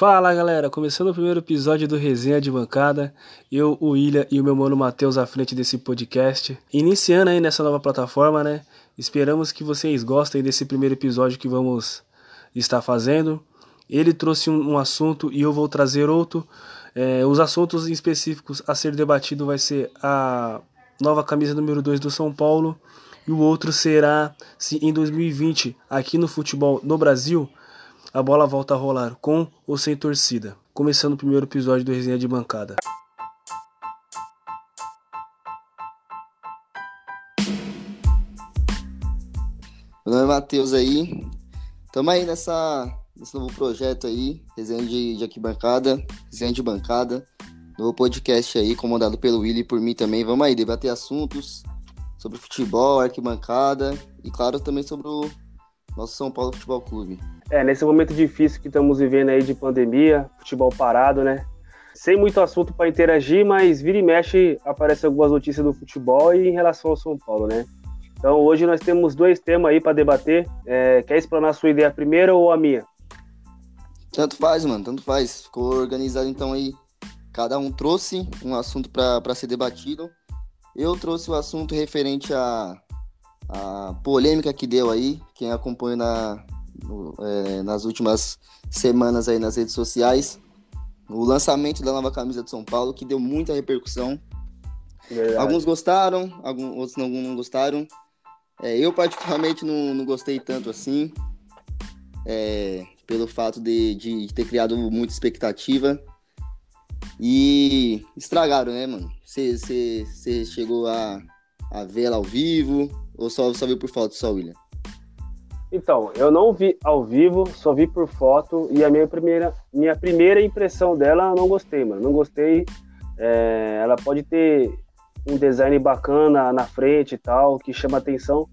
Fala galera, começando o primeiro episódio do Resenha de Bancada, eu, o Ilha e o meu mano Matheus à frente desse podcast. Iniciando aí nessa nova plataforma, né? Esperamos que vocês gostem desse primeiro episódio que vamos estar fazendo. Ele trouxe um, um assunto e eu vou trazer outro. É, os assuntos específicos a ser debatido vai ser a nova camisa número 2 do São Paulo e o outro será se em 2020 aqui no futebol no Brasil a bola volta a rolar com ou sem torcida. Começando o primeiro episódio do Resenha de Bancada. Meu nome é Matheus aí. Tamo aí nessa, nesse novo projeto aí, Resenha de, de Arquibancada, Resenha de Bancada. Novo podcast aí, comandado pelo Willy e por mim também. Vamos aí debater assuntos sobre futebol, arquibancada e, claro, também sobre o nosso São Paulo Futebol Clube. É, nesse momento difícil que estamos vivendo aí de pandemia, futebol parado, né? Sem muito assunto para interagir, mas vira e mexe aparecem algumas notícias do futebol e em relação ao São Paulo, né? Então hoje nós temos dois temas aí para debater. É, quer explanar a sua ideia primeiro ou a minha? Tanto faz, mano, tanto faz. Ficou organizado então aí. Cada um trouxe um assunto para ser debatido. Eu trouxe o assunto referente à, à polêmica que deu aí. Quem acompanha na, no, é, nas últimas semanas aí nas redes sociais. O lançamento da nova camisa de São Paulo, que deu muita repercussão. Verdade. Alguns gostaram, alguns, outros não, não gostaram. É, eu, particularmente, não, não gostei tanto assim, é, pelo fato de, de, ter criado muita expectativa. E estragaram, né, mano? Você chegou a, a ver ela ao vivo ou só, só viu por foto só, William? Então, eu não vi ao vivo, só vi por foto e a minha primeira, minha primeira impressão dela eu não gostei, mano. Não gostei. É, ela pode ter um design bacana na frente e tal, que chama atenção,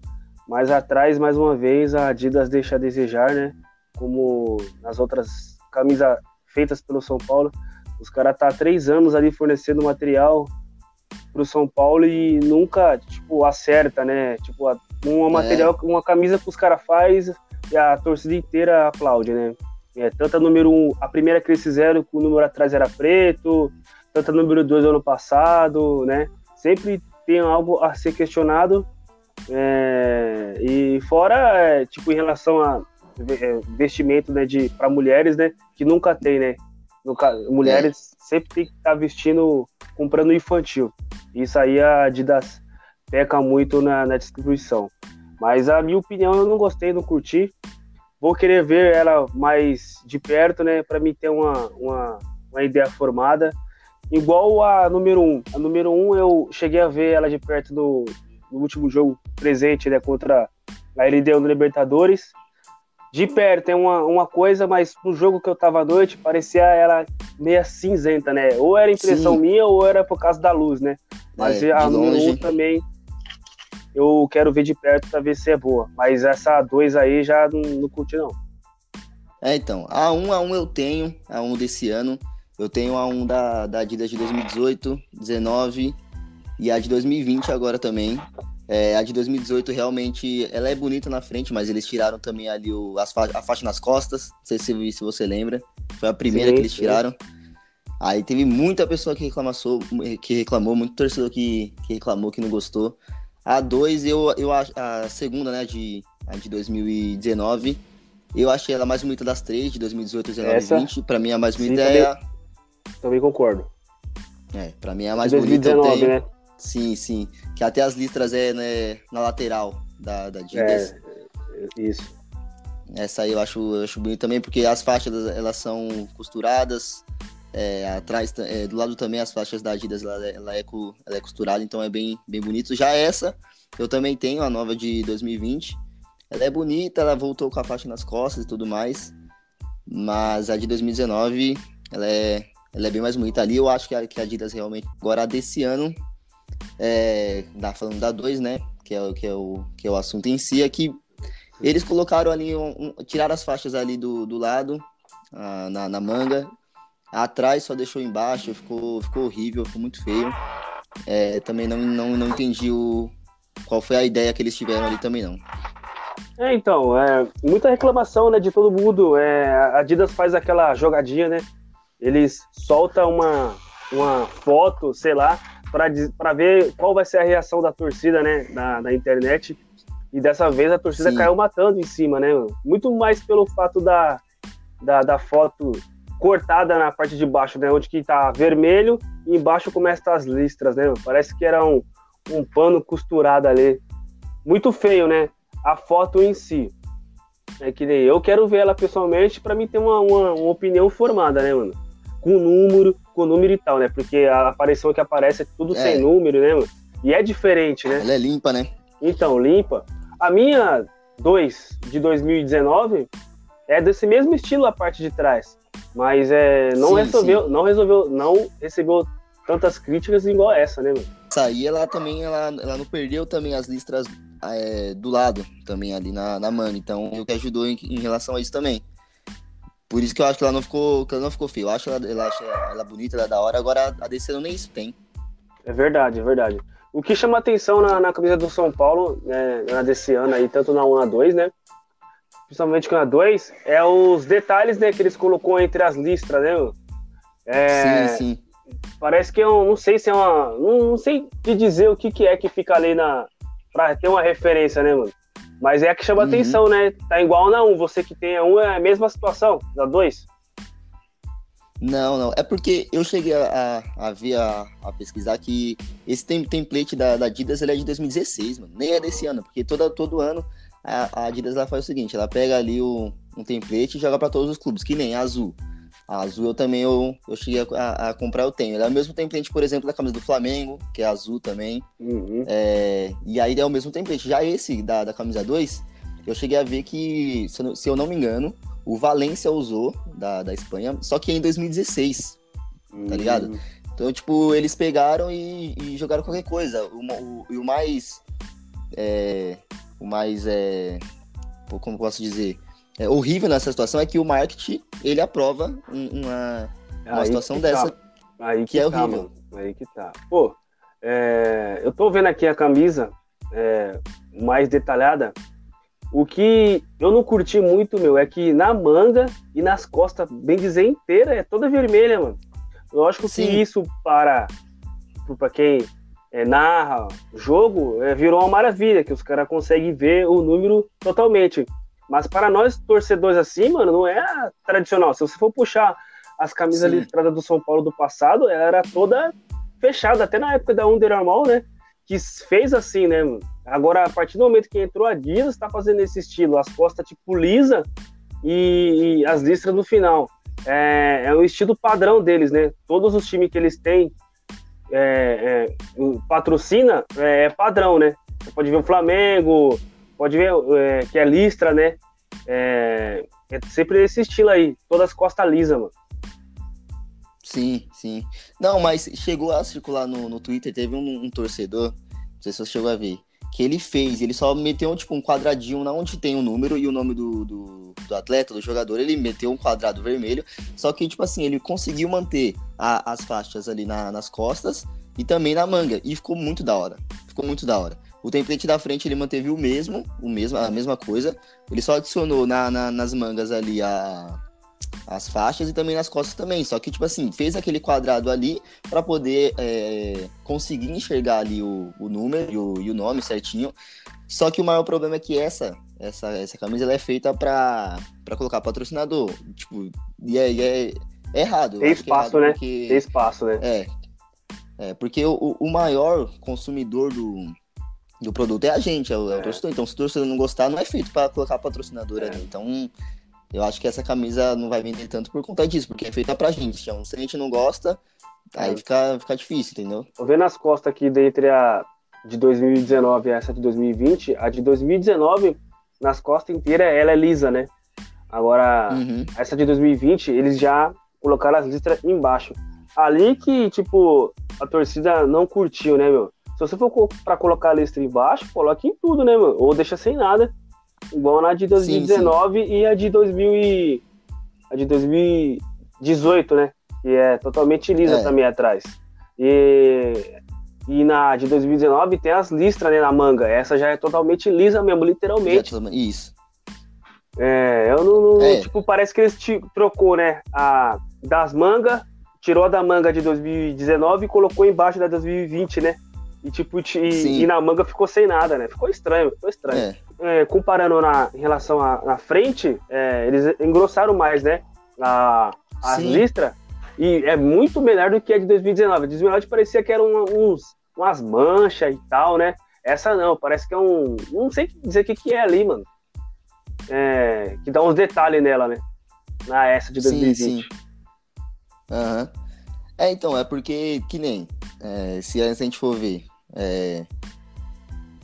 mas atrás, mais uma vez, a Adidas deixa a desejar, né? Como nas outras camisas feitas pelo São Paulo, os caras tá há três anos ali fornecendo material pro São Paulo e nunca, tipo, acerta, né? Tipo, um é. material, uma camisa que os caras faz e a torcida inteira aplaude, né? É, tanto a número um, a primeira que eles fizeram, que o número atrás era preto, tanto a número dois do ano passado, né? sempre tem algo a ser questionado. É, e fora, é, tipo, em relação a é, vestimento né, de para mulheres, né, que nunca tem, né? Nunca, mulheres é. sempre tem que estar tá vestindo, comprando infantil. Isso aí a Adidas peca muito na, na distribuição. Mas a minha opinião eu não gostei, não curti. Vou querer ver ela mais de perto, né, para mim ter uma, uma, uma ideia formada igual a número 1. Um. A número 1 um, eu cheguei a ver ela de perto no, no último jogo presente, né, contra a LDU no Libertadores. De perto é uma, uma coisa, mas no jogo que eu tava à noite, parecia ela meio cinzenta, né? Ou era impressão Sim. minha ou era por causa da luz, né? Mas é, a número 1 um também eu quero ver de perto para ver se é boa. Mas essa 2 aí já não, não curti, não. É, então. A 1 a 1 eu tenho, a 1 desse ano. Eu tenho a um da, da Adidas de 2018, 19 e a de 2020 agora também. É, a de 2018 realmente ela é bonita na frente, mas eles tiraram também ali o, as fa a faixa nas costas. Não sei se, se você lembra. Foi a primeira sim, que eles tiraram. Aí teve muita pessoa que reclamou, que reclamou muito torcedor que, que reclamou, que não gostou. A 2, eu, eu a segunda, né, de, a de 2019, eu achei ela mais bonita das três, de 2018, 2019 e 2020. Pra mim, a mais bonita sim, é a, também concordo. É, pra mim é a mais 2019, bonita. Tenho... Né? Sim, sim. Que até as listras é né, na lateral da, da Adidas. É, isso. Essa aí eu acho, eu acho bonito também, porque as faixas elas são costuradas. É, atrás, é, do lado também as faixas da Adidas ela, ela, é, ela é costurada, então é bem, bem bonito. Já essa, eu também tenho, a nova de 2020. Ela é bonita, ela voltou com a faixa nas costas e tudo mais. Mas a de 2019, ela é, ela é bem mais bonita ali. Eu acho que a, que a Adidas realmente. Agora, desse ano, é, da, falando da 2, né? Que é, que, é o, que é o assunto em si, é que eles colocaram ali, um, um, tiraram as faixas ali do, do lado, a, na, na manga. Atrás só deixou embaixo, ficou, ficou horrível, ficou muito feio. É, também não, não, não entendi o, qual foi a ideia que eles tiveram ali também, não. É, então, é, muita reclamação, né, de todo mundo. É, a Adidas faz aquela jogadinha, né? Eles soltam uma, uma foto, sei lá, para ver qual vai ser a reação da torcida, né, na, na internet. E dessa vez a torcida Sim. caiu matando em cima, né? Muito mais pelo fato da, da, da, foto cortada na parte de baixo, né? Onde que tá vermelho e embaixo começa as listras, né? Parece que era um, um pano costurado ali. Muito feio, né? A foto em si. É que nem eu quero ver ela pessoalmente para mim ter uma, uma, uma opinião formada, né, mano? com número, com número e tal, né? Porque a aparição que aparece é tudo é. sem número, né, mano? E é diferente, né? Ela é limpa, né? Então, limpa. A minha 2 de 2019 é desse mesmo estilo a parte de trás. Mas é, não sim, resolveu, sim. não resolveu, não recebeu tantas críticas igual essa, né, mano? Essa aí ela também, ela, ela não perdeu também as listras é, do lado, também ali na, na mano. Então, o que ajudou em, em relação a isso também. Por isso que eu acho que ela não ficou, que ela não ficou feia. Eu acho ela, ela, acho ela bonita, ela é da hora. Agora a DC não nem isso tem. É verdade, é verdade. O que chama atenção na, na camisa do São Paulo, né, na desse ano aí, tanto na 1 na 2, né? Principalmente na 2, é os detalhes, né, que eles colocou entre as listras, né? É, sim, sim. Parece que eu não sei se é uma. Não, não sei te dizer o que, que é que fica ali na. Pra ter uma referência, né, mano? Mas é a que chama uhum. atenção, né? Tá igual na 1. Você que tem a 1 é a mesma situação, da 2. Não, não. É porque eu cheguei a, a, a ver, a, a, pesquisar que esse template da, da Adidas ele é de 2016, mano. Nem é desse ano, porque toda, todo ano a, a Adidas ela faz o seguinte: ela pega ali o, um template e joga para todos os clubes, que nem a azul. A azul eu também eu, eu cheguei a, a, comprar, eu tenho. Ela é o mesmo template, por exemplo, da camisa do Flamengo, que é azul também. Uhum. É, e aí é o mesmo template. Já esse da, da camisa 2, eu cheguei a ver que, se eu, se eu não me engano, o Valência usou da, da Espanha, só que em 2016. Uhum. Tá ligado? Uhum. Então, tipo, eles pegaram e, e jogaram qualquer coisa. O, o, o mais. É, o mais. É, como posso dizer? É, horrível nessa situação é que o marketing ele aprova uma, uma situação dessa tá. Aí que, que é horrível. Aí que tá. Pô, é, eu tô vendo aqui a camisa é, mais detalhada. O que eu não curti muito, meu, é que na manga e nas costas, bem dizer, inteira, é toda vermelha, mano. Lógico Sim. que isso para, para quem é, narra jogo, é, virou uma maravilha, que os caras conseguem ver o número totalmente. Mas para nós, torcedores assim, mano, não é tradicional. Se você for puxar as camisas Sim. listradas do São Paulo do passado, era toda fechada, até na época da Under Armour, né? Que fez assim, né? Agora, a partir do momento que entrou a Adidas, tá fazendo esse estilo, as costas tipo lisa e, e as listras no final. É, é o estilo padrão deles, né? Todos os times que eles têm é, é, patrocina é, é padrão, né? Você pode ver o Flamengo, pode ver é, que é listra, né? É, é, sempre esse estilo aí, todas costas lisa, mano. Sim, sim. Não, mas chegou a circular no, no Twitter, teve um, um torcedor, não sei se você chegou a ver, que ele fez, ele só meteu tipo um quadradinho na onde tem o número e o nome do, do, do, atleta, do jogador, ele meteu um quadrado vermelho, só que tipo assim, ele conseguiu manter a, as faixas ali na, nas costas e também na manga, e ficou muito da hora, ficou muito da hora. O template da frente ele manteve o mesmo, o mesmo a mesma coisa. Ele só adicionou na, na, nas mangas ali a, as faixas e também nas costas também. Só que, tipo assim, fez aquele quadrado ali para poder é, conseguir enxergar ali o, o número e o, e o, nome certinho. Só que o maior problema é que essa essa, essa camisa ela é feita para colocar patrocinador. Tipo, e é, é, é errado. Tem espaço, é errado né? Porque... Tem espaço, né? É. É, porque o, o maior consumidor do, do produto é a gente, é o, é. o é. torcedor. Então, se o torcedor não gostar, não é feito para colocar patrocinador é. ali. Então, eu acho que essa camisa não vai vender tanto por conta disso, porque é feita pra gente. Então, se a gente não gosta, aí é. fica, fica difícil, entendeu? Tô vendo as costas aqui dentre a de 2019 e essa de 2020. A de 2019, nas costas inteiras, ela é lisa, né? Agora, uhum. essa de 2020, eles já colocaram as listras embaixo. Ali que, tipo, a torcida não curtiu, né, meu? Se você for para colocar a lista embaixo, coloque em tudo, né, mano? Ou deixa sem nada. Igual na de 2019 sim, sim. e a de 2000 e... a de 2018, né? Que é totalmente lisa é. também atrás. E E na de 2019 tem as listras né, na manga. Essa já é totalmente lisa mesmo, literalmente. Isso. É, eu não. não é. Tipo, parece que eles trocou, né? A, das mangas, tirou da manga de 2019 e colocou embaixo da 2020, né? E tipo, e, e, na manga ficou sem nada, né? Ficou estranho, ficou estranho. É. É, comparando na, em relação à frente, é, eles engrossaram mais, né? A, as listras. E é muito melhor do que a de 2019. A de 2019 parecia que eram uns, umas manchas e tal, né? Essa não, parece que é um. Não sei dizer o que, que é ali, mano. É, que dá uns detalhes nela, né? Na essa de 2020. Aham. Uhum. É, então, é porque, que nem, é, se a gente for ver, é,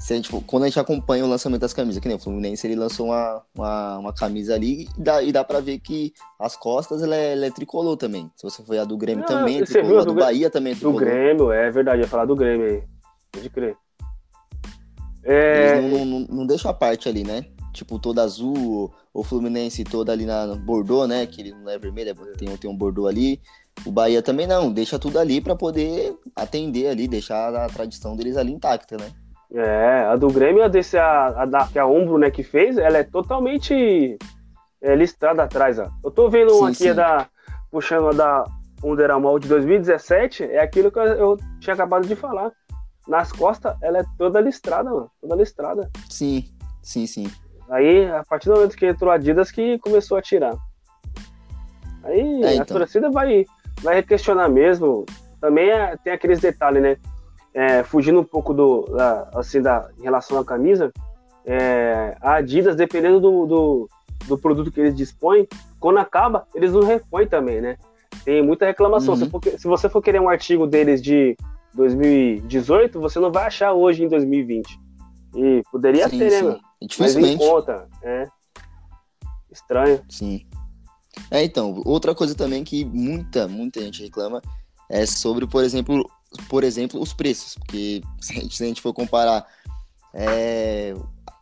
se a gente for, quando a gente acompanha o lançamento das camisas, que nem o Fluminense, ele lançou uma, uma, uma camisa ali e dá, e dá pra ver que as costas, ela é, ela é tricolor também. Se você for a do Grêmio ah, também, é tricolor, a do, do Bahia também é tricolor. Do Grêmio, é verdade, ia falar do Grêmio aí, pode crer. É... Eles não, não, não deixam a parte ali, né? Tipo, toda azul, o Fluminense toda ali na Bordeaux, né? Que ele não é vermelho, é, tem, tem um Bordeaux ali. O Bahia também não, deixa tudo ali para poder atender ali, deixar a tradição deles ali intacta, né? É, a do Grêmio, a desse, a, a, da, que a Umbro, né, que fez, ela é totalmente é, listrada atrás, ó. Eu tô vendo sim, aqui, sim. da, puxando a da Underamol de 2017, é aquilo que eu tinha acabado de falar. Nas costas, ela é toda listrada, mano, toda listrada. Sim, sim, sim. Aí, a partir do momento que entrou a Adidas, que começou a tirar. Aí, é, então. a torcida vai vai questionar mesmo. Também é, tem aqueles detalhes, né? É, fugindo um pouco do, da, assim, da, em relação à camisa, é, a Adidas, dependendo do, do, do, produto que eles dispõem, quando acaba, eles não repõem também, né? Tem muita reclamação. Uhum. Se, for, se, você for querer um artigo deles de 2018, você não vai achar hoje em 2020. E poderia sim, ter, né, sim. né? Mas em conta, é estranho. Sim. É, então, outra coisa também que muita, muita gente reclama é sobre, por exemplo, por exemplo, os preços. Porque se a gente, for comparar é,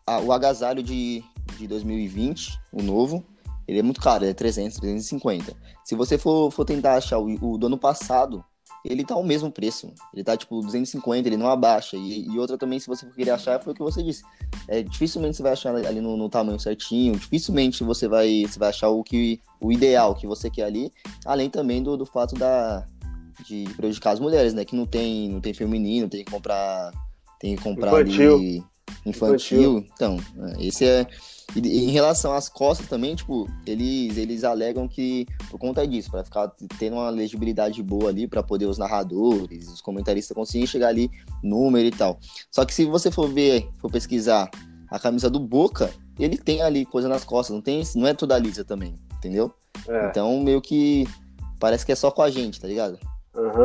a, o agasalho de, de 2020, o novo, ele é muito caro, ele é 300, 350. Se você for, for tentar achar o, o do ano passado, ele tá o mesmo preço. Ele tá tipo 250, ele não abaixa. E, e outra também, se você querer achar, foi o que você disse. É, dificilmente você vai achar ali no, no, tamanho certinho, dificilmente você vai, você vai achar o, que, o ideal que você quer ali, além também do, do fato da, de prejudicar as mulheres, né? Que não tem, não tem feminino, tem que comprar. Tem que comprar infantil. ali infantil. infantil. Então, é, esse é e em relação às costas também, tipo, eles, eles alegam que por conta disso, para ficar tendo uma legibilidade boa ali, para poder os narradores, os comentaristas conseguirem chegar ali, número e tal. Só que se você for ver, for pesquisar a camisa do Boca, ele tem ali coisa nas costas, não tem, não é toda lisa também, entendeu? É. Então, meio que parece que é só com a gente, tá ligado? Uhum.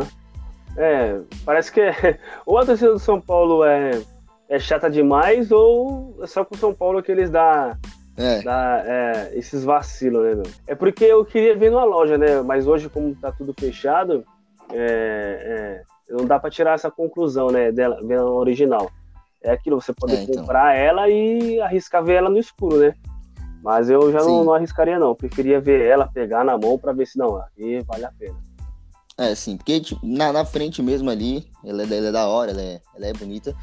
É, parece que é... ou a torcida do São Paulo é é chata demais ou é só com o São Paulo que eles dá, é. dá é, esses vacilos, né, meu? É porque eu queria ver numa loja, né? Mas hoje, como tá tudo fechado, é, é não dá para tirar essa conclusão, né, dela, dela original. É aquilo, você pode é, então. comprar ela e arriscar ver ela no escuro, né? Mas eu já não, não, arriscaria, não. Eu preferia ver ela, pegar na mão para ver se não, aí vale a pena. É, sim, porque tipo, na, na frente mesmo ali, ela é, ela é da hora, ela é, ela é bonita.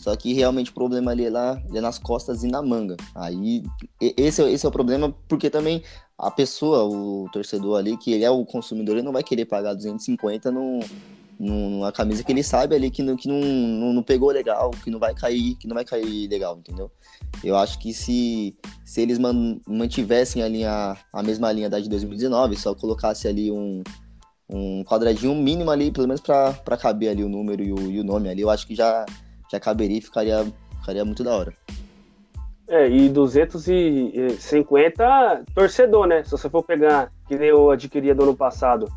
Só que realmente o problema ali é, lá, é nas costas e na manga. Aí esse, é, esse é o problema, porque também a pessoa, o torcedor ali, que ele é o consumidor, ele não vai querer pagar 250 num, numa camisa que ele sabe ali que, não, que não, não, não, pegou legal, que não vai cair, que não vai cair legal, entendeu? Eu acho que se, se eles man, mantivessem a linha, a mesma linha da de 2019, só colocasse ali um, um quadradinho mínimo ali, pelo menos para caber ali o número e o, e o nome ali, eu acho que já já caberia e ficaria, ficaria muito da hora. É, e 250 torcedor, né? Se você for pegar, que nem eu adquiria do ano passado,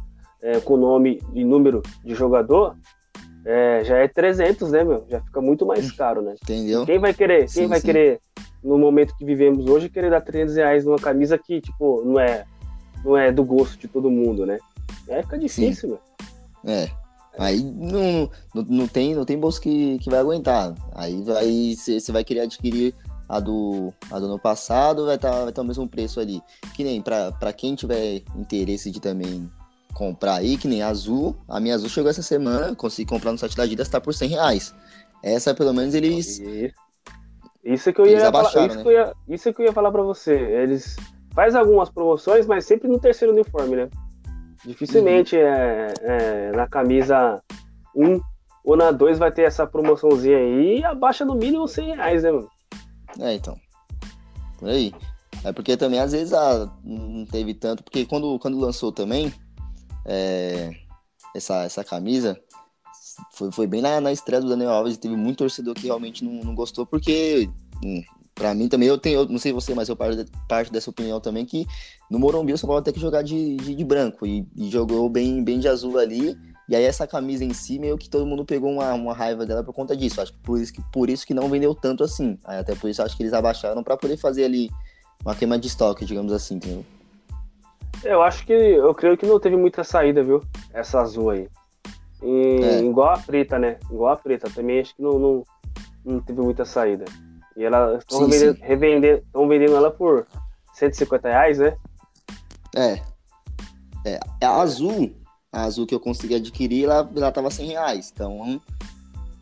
é, com nome e número de jogador, é, já é 300, né, meu? Já fica muito mais hum, caro, né? Entendeu? Quem vai querer, quem sim, vai sim. querer, no momento que vivemos hoje, querer dar 300 reais numa camisa que, tipo, não é, não é do gosto de todo mundo, né? Aí fica difícil, sim. meu. É, Aí não, não, não, tem, não tem bolso que, que vai aguentar. Aí vai você vai querer adquirir a do, a do ano passado, vai estar tá, vai tá o mesmo preço ali. Que nem para quem tiver interesse de também comprar aí, que nem azul. A minha azul chegou essa semana, consegui comprar no site da Adidas, tá por 100 reais. Essa, pelo menos, eles. Isso que eu ia falar, isso, né? que eu ia, isso que eu ia falar pra você. Eles faz algumas promoções, mas sempre no terceiro uniforme, né? Dificilmente é, é, na camisa 1 ou na 2 vai ter essa promoçãozinha aí e abaixa no mínimo 100 reais, né, mano? É, então. Por aí. É porque também às vezes ah, não teve tanto, porque quando, quando lançou também é, essa, essa camisa, foi, foi bem na, na estreia do Daniel Alves e teve muito torcedor que realmente não, não gostou, porque hum, para mim também, eu tenho, eu não sei você, mas eu parto, parte dessa opinião também, que no Morumbi o São Paulo tem que jogar de, de, de branco e, e, jogou bem, bem de azul ali. E aí essa camisa em si, meio que todo mundo pegou uma, uma raiva dela por conta disso. Acho que por isso que, por isso que não vendeu tanto assim. Aí até por isso acho que eles abaixaram para poder fazer ali uma queima de estoque, digamos assim, entendeu? Eu acho que, eu creio que não teve muita saída, viu? Essa azul aí. E, é. Igual a preta, né? Igual a preta. Também acho que não, não, não teve muita saída. E ela estão vendendo, revendendo, vendendo ela por 150 reais, né? É. É, a azul, a azul que eu consegui adquirir, ela, ela tava 100 reais. Então,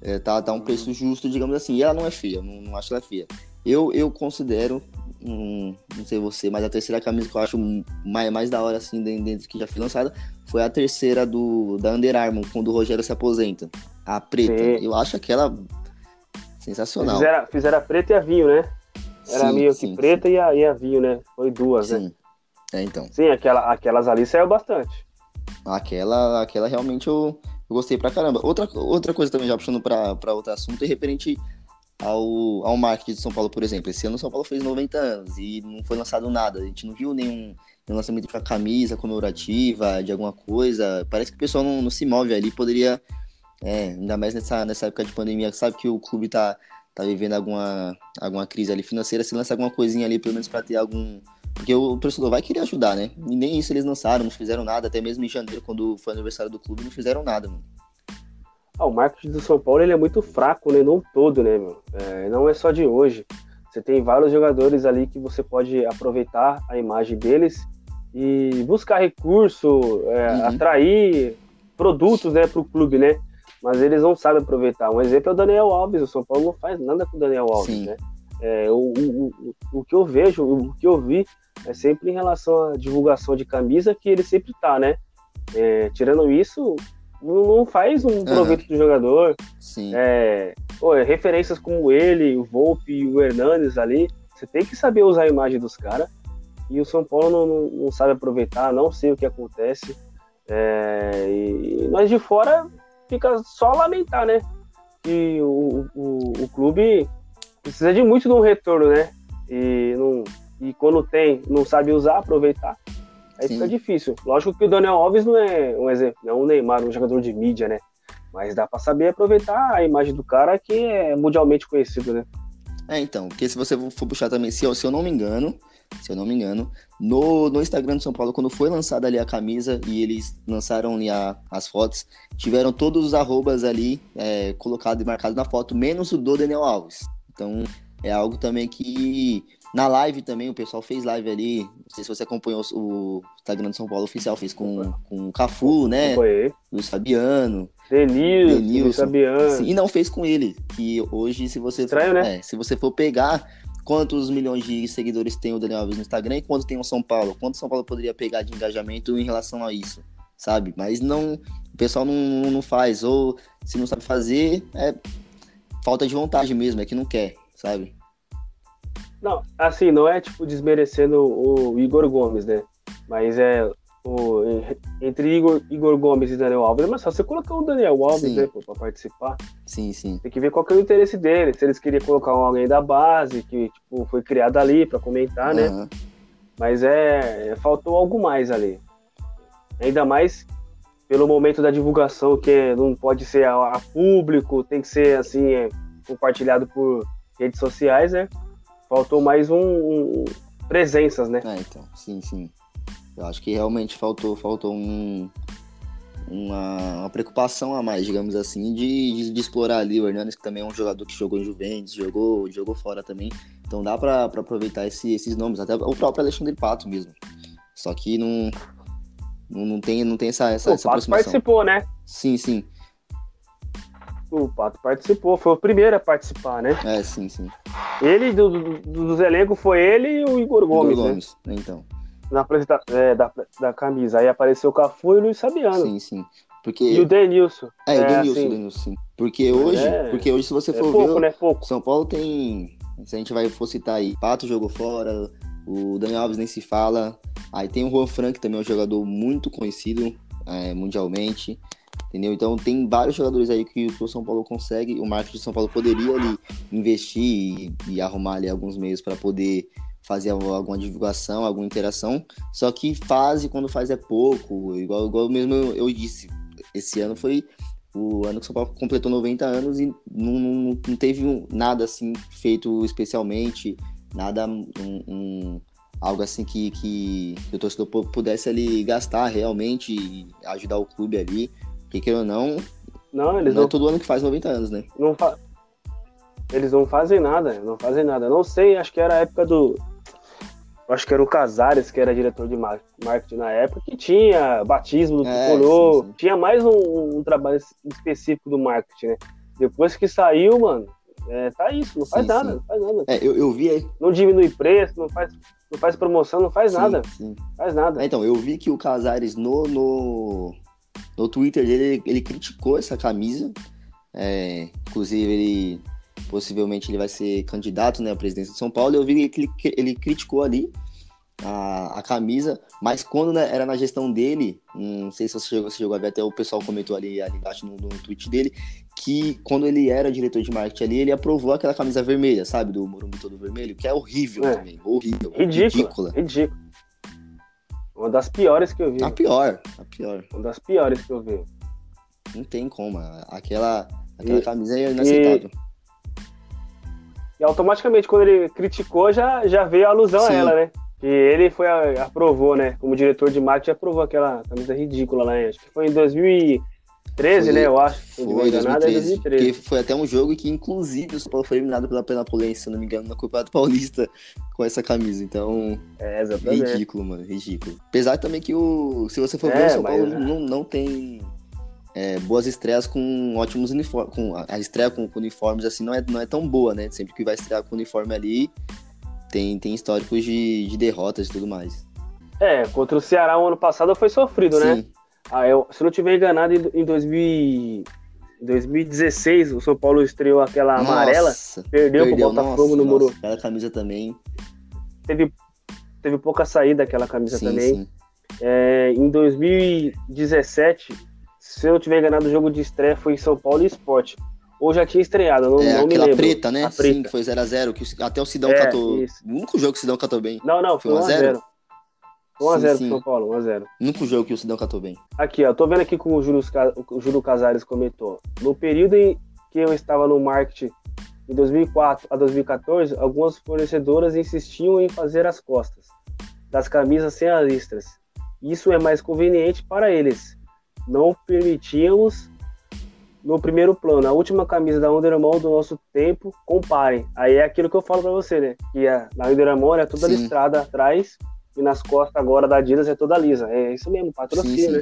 é, tá, tá um preço justo, digamos assim. E ela não é feia, não, não acho ela feia. Eu, eu considero um, não sei você, mas a terceira camisa que eu acho mais, mais da hora, assim, dentro que já foi lançada, foi a terceira do, da Under Armour, quando o Rogério se aposenta. A preta. Sim. Eu acho aquela sensacional. Fizeram, fizeram a preta e a vinho, né? Era sim, meio que sim, preta sim. E, a, e a vinho, né? Foi duas, né? É, então. Sim, aquela, aquelas ali saiu bastante. Aquela, aquela realmente eu, eu gostei pra caramba. Outra, outra coisa também, já puxando pra, pra outro assunto, é referente ao, ao marketing de São Paulo, por exemplo. Esse ano São Paulo fez 90 anos e não foi lançado nada. A gente não viu nenhum, nenhum lançamento de camisa comemorativa, de alguma coisa. Parece que o pessoal não, não se move ali. Poderia, é, ainda mais nessa, nessa época de pandemia, sabe que o clube tá, tá vivendo alguma, alguma crise ali financeira. Se lança alguma coisinha ali, pelo menos para ter algum. Porque o torcedor vai querer ajudar, né? E nem isso eles lançaram, não fizeram nada. Até mesmo em janeiro, quando foi aniversário do clube, não fizeram nada, mano. Ah, o marketing do São Paulo ele é muito fraco, né? Não todo, né, meu? É, não é só de hoje. Você tem vários jogadores ali que você pode aproveitar a imagem deles e buscar recurso, é, uhum. atrair produtos, né, para o clube, né? Mas eles não sabem aproveitar. Um exemplo é o Daniel Alves. O São Paulo não faz nada com o Daniel Alves, Sim. né? É, o, o, o, o, que eu vejo, o que eu vi, é sempre em relação à divulgação de camisa que ele sempre tá, né? É, tirando isso, não faz um proveito uhum. do jogador. Sim. É, pô, referências como ele, o Volpe e o Hernanes ali, você tem que saber usar a imagem dos caras. E o São Paulo não, não, não, sabe aproveitar, não sei o que acontece. É, e nós de fora fica só lamentar, né? Que o, o, o clube precisa de muito de um retorno, né? E, não, e quando tem, não sabe usar, aproveitar. Aí Sim. fica difícil. Lógico que o Daniel Alves não é um exemplo, não é um Neymar, um jogador de mídia, né? Mas dá para saber aproveitar a imagem do cara que é mundialmente conhecido, né? É, então, porque se você for puxar também, se eu, se eu não me engano, se eu não me engano, no, no Instagram do São Paulo, quando foi lançada ali a camisa e eles lançaram ali a, as fotos, tiveram todos os arrobas ali é, colocados e marcados na foto, menos o do Daniel Alves. Então, é algo também que na live também, o pessoal fez live ali. Não sei se você acompanhou o Instagram do São Paulo Oficial, fez com, com o Cafu, né? Acompanhei. Luiz Fabiano. Denilson, Denilson. Fabiano. Sim, e não fez com ele. Que hoje, se você. Estranho, for, né? É, se você for pegar quantos milhões de seguidores tem o Daniel Alves no Instagram e quanto tem o São Paulo, quanto o São Paulo poderia pegar de engajamento em relação a isso, sabe? Mas não. O pessoal não, não faz. Ou se não sabe fazer, é falta de vontade mesmo, é que não quer, sabe? Não, assim, não é tipo desmerecendo o Igor Gomes, né? Mas é o, entre Igor, Igor Gomes e Daniel Alves, mas só você colocar o Daniel Alves, né, pra participar. Sim, sim. Tem que ver qual que é o interesse dele. Se eles queriam colocar alguém da base, que tipo, foi criado ali para comentar, uhum. né? Mas é, é, faltou algo mais ali. Ainda mais pelo momento da divulgação, que não pode ser a, a público, tem que ser assim, é, compartilhado por redes sociais, né? faltou mais um, um presenças, né? É, então, sim, sim. Eu acho que realmente faltou, faltou um, uma, uma, preocupação a mais, digamos assim, de, de, de, explorar ali o Hernandes, que também é um jogador que jogou em Juventus, jogou, jogou fora também. Então dá para aproveitar esse, esses nomes, até o próprio Alexandre Pato mesmo. Só que não, Não, não tem, não tem essa, essa, o essa Pato participou, né? Sim, sim. O Pato participou, foi o primeiro a participar, né? É, sim, sim. Ele, do, do, dos elencos, foi ele e o Igor Gomes, Igor né? Gomes, né? Então. Na apresenta é, da, da camisa. Aí apareceu o Cafu e o Luiz Fabiano. Sim, sim. Porque... E o Denilson. É, o Denilson, assim, Denilson, sim. Porque hoje, É. porque hoje se você É for pouco, ver, né? Pouco. São Paulo tem. Se a gente vai for citar aí, Pato jogou fora, o Daniel Alves nem se fala. Aí tem o Juan Frank, também é um jogador muito conhecido é, mundialmente. Entendeu? Então tem vários jogadores aí que, que o São Paulo consegue. O marketing de São Paulo poderia ali investir e, e arrumar ali alguns meios para poder fazer alguma divulgação, alguma interação. Só que faz e quando faz é pouco. Igual, igual mesmo eu, eu disse, esse ano foi o ano que o São Paulo completou 90 anos e não, não, não teve nada assim feito especialmente, nada um, um- algo assim que, que, o torcedor pu- pudesse ali gastar realmente e ajudar o clube ali. Porque queira ou não, Não, eles não não, é todo ano que faz 90 anos, né? não fa... Eles não fazem nada, não fazem nada. Não sei, acho que era a época do. Acho que era o Casares, que era diretor de mar- marketing na época, que tinha batismo do É, tricolor, tinha mais um, um trabalho específico do marketing, né? Depois que saiu, mano, é, tá isso, não faz Sim, nada, sim. não faz nada. É, eu, eu vi aí. Não diminui preço, não faz, não faz promoção, não faz sim, nada, sim. faz nada. É, então, eu vi que o Casares no, no, no Twitter dele, ele, ele criticou essa camisa. É, inclusive, ele possivelmente ele vai ser candidato né, à presidência de São Paulo. Eu vi que ele, ele criticou ali a, a camisa, mas quando né, era na gestão dele, não sei se você chegou, você chegou a ver, até o pessoal comentou ali, ali embaixo no, no tweet dele, que quando ele era diretor de marketing ali, ele aprovou aquela camisa vermelha, sabe, do Morumbi todo vermelho, que é horrível É. também, horrível, Ridícula, ridícula. ridícula. Uma das piores que eu vi. A pior, a pior. Uma das piores que eu vi. Não tem como. Aquela, aquela E- camisa é inaceitável. E automaticamente, quando ele criticou, já, já veio a alusão a Sim. ela, né? Que ele foi a- aprovou, né? Como diretor de marketing, aprovou aquela camisa ridícula lá. Acho que foi em 2013, Foi- né? Eu acho. Foi é 2013. 2013. Porque foi até um jogo que, inclusive, o São Paulo foi eliminado pela Penapolense, se não me engano, no Campeonato Paulista com essa camisa. Então, É, exatamente. ridículo, mano. Ridículo. Apesar também que o. Se você for É, ver, o São mas, Paulo é. não, não tem. É, boas estreias com ótimos uniformes. Com, a estreia com, com uniformes assim não é, não é tão boa, né? Sempre que vai estrear com uniforme ali, tem, tem históricos de, de derrotas e tudo mais. É, contra o Ceará o ano passado foi sofrido, né? Sim, Ah, eu, se eu não tiver enganado, em em 2000 em 2016, o São Paulo estreou aquela amarela, Nossa, perdeu, perdeu, pro Botafogo no Moro. nossa, Aquela camisa também. Teve, teve pouca saída aquela camisa Sim, também. sim. É, em 2017, se eu tiver enganado, o jogo de estreia foi em São Paulo e Sport. Ou já tinha estreado, não, É não me aquela lembro. preta, né? A Sim, preta. que foi 0x0, que até o Sidão É, catou. isso. O único jogo que o Sidão catou bem. Não, não, foi Foi 1x0? 1x0. 1x0 Sim, pro sim. São Paulo, 1x0. O único jogo que o Sidão catou bem. Aqui, ó, tô vendo aqui com o Júlio, o Júlio Casares comentou. No período em que eu estava no marketing, em 2004 a 2014, algumas fornecedoras insistiam em fazer as costas das camisas sem as listras. Isso é mais conveniente para eles. Não permitíamos no primeiro plano. A última camisa da Under Armour do nosso tempo, comparem. Aí é aquilo que eu falo para você, né? Que a, na Under Armour é toda Sim. listrada atrás e nas costas agora da Adidas é toda lisa. É isso mesmo, patrocínio, né?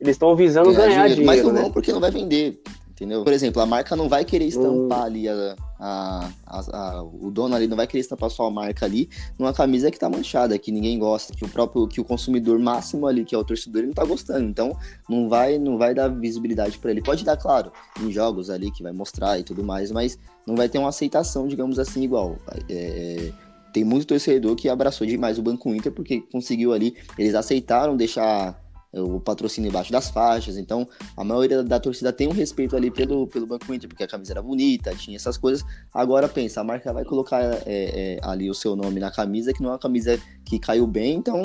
Eles estão visando ganhar, dinheiro, Mas não né? vão porque não vai vender. Entendeu? Por exemplo, a marca não vai querer estampar Hum. ali a, a- a- o dono ali não vai querer estampar sua marca ali numa camisa que tá manchada, que ninguém gosta, que o próprio que o consumidor máximo ali, que é o torcedor, ele não tá gostando. Então, não vai não vai dar visibilidade para ele. Pode dar, claro, em jogos ali que vai mostrar e tudo mais, mas não vai ter uma aceitação, digamos assim, igual. É, tem muito torcedor que abraçou demais o Banco Inter porque conseguiu ali, eles aceitaram deixar o patrocínio embaixo das faixas, então a maioria da torcida tem um respeito ali pelo, pelo Banco Inter, porque a camisa era bonita, tinha essas coisas. Agora pensa, a marca vai colocar é, é, ali o seu nome na camisa, que não é uma camisa que caiu bem, então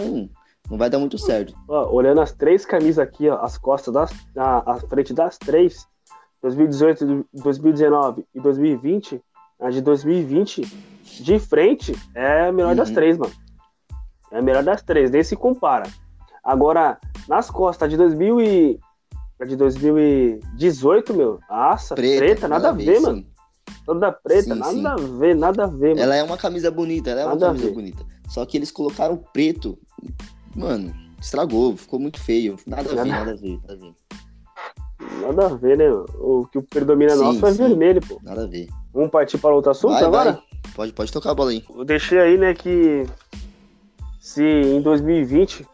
não vai dar muito certo. Ó, olhando as três camisas aqui, ó, as costas das. A, a frente das três, 2018, 2019 e 2020, a de 2020, de frente, é a melhor das Uhum. três, mano. É a melhor das três, nem se compara. Agora, nas costas, de 2000 e. de 2018, meu. Nossa, preta, nada, a ver, sim. mano. Toda preta, Sim, nada sim. a ver, nada a ver, mano. Ela é uma camisa bonita, ela é uma Nada a camisa ver. bonita. Só que eles colocaram preto. Mano, estragou, ficou muito feio. Nada a ver, nada a ver, nada a ver. Nada a ver, né? O que predomina sim, nosso é vermelho, pô. Nada a ver. Vamos partir para outro assunto vai, agora? Vai. Pode, pode tocar a bola aí. Eu deixei aí, né, que se em 2020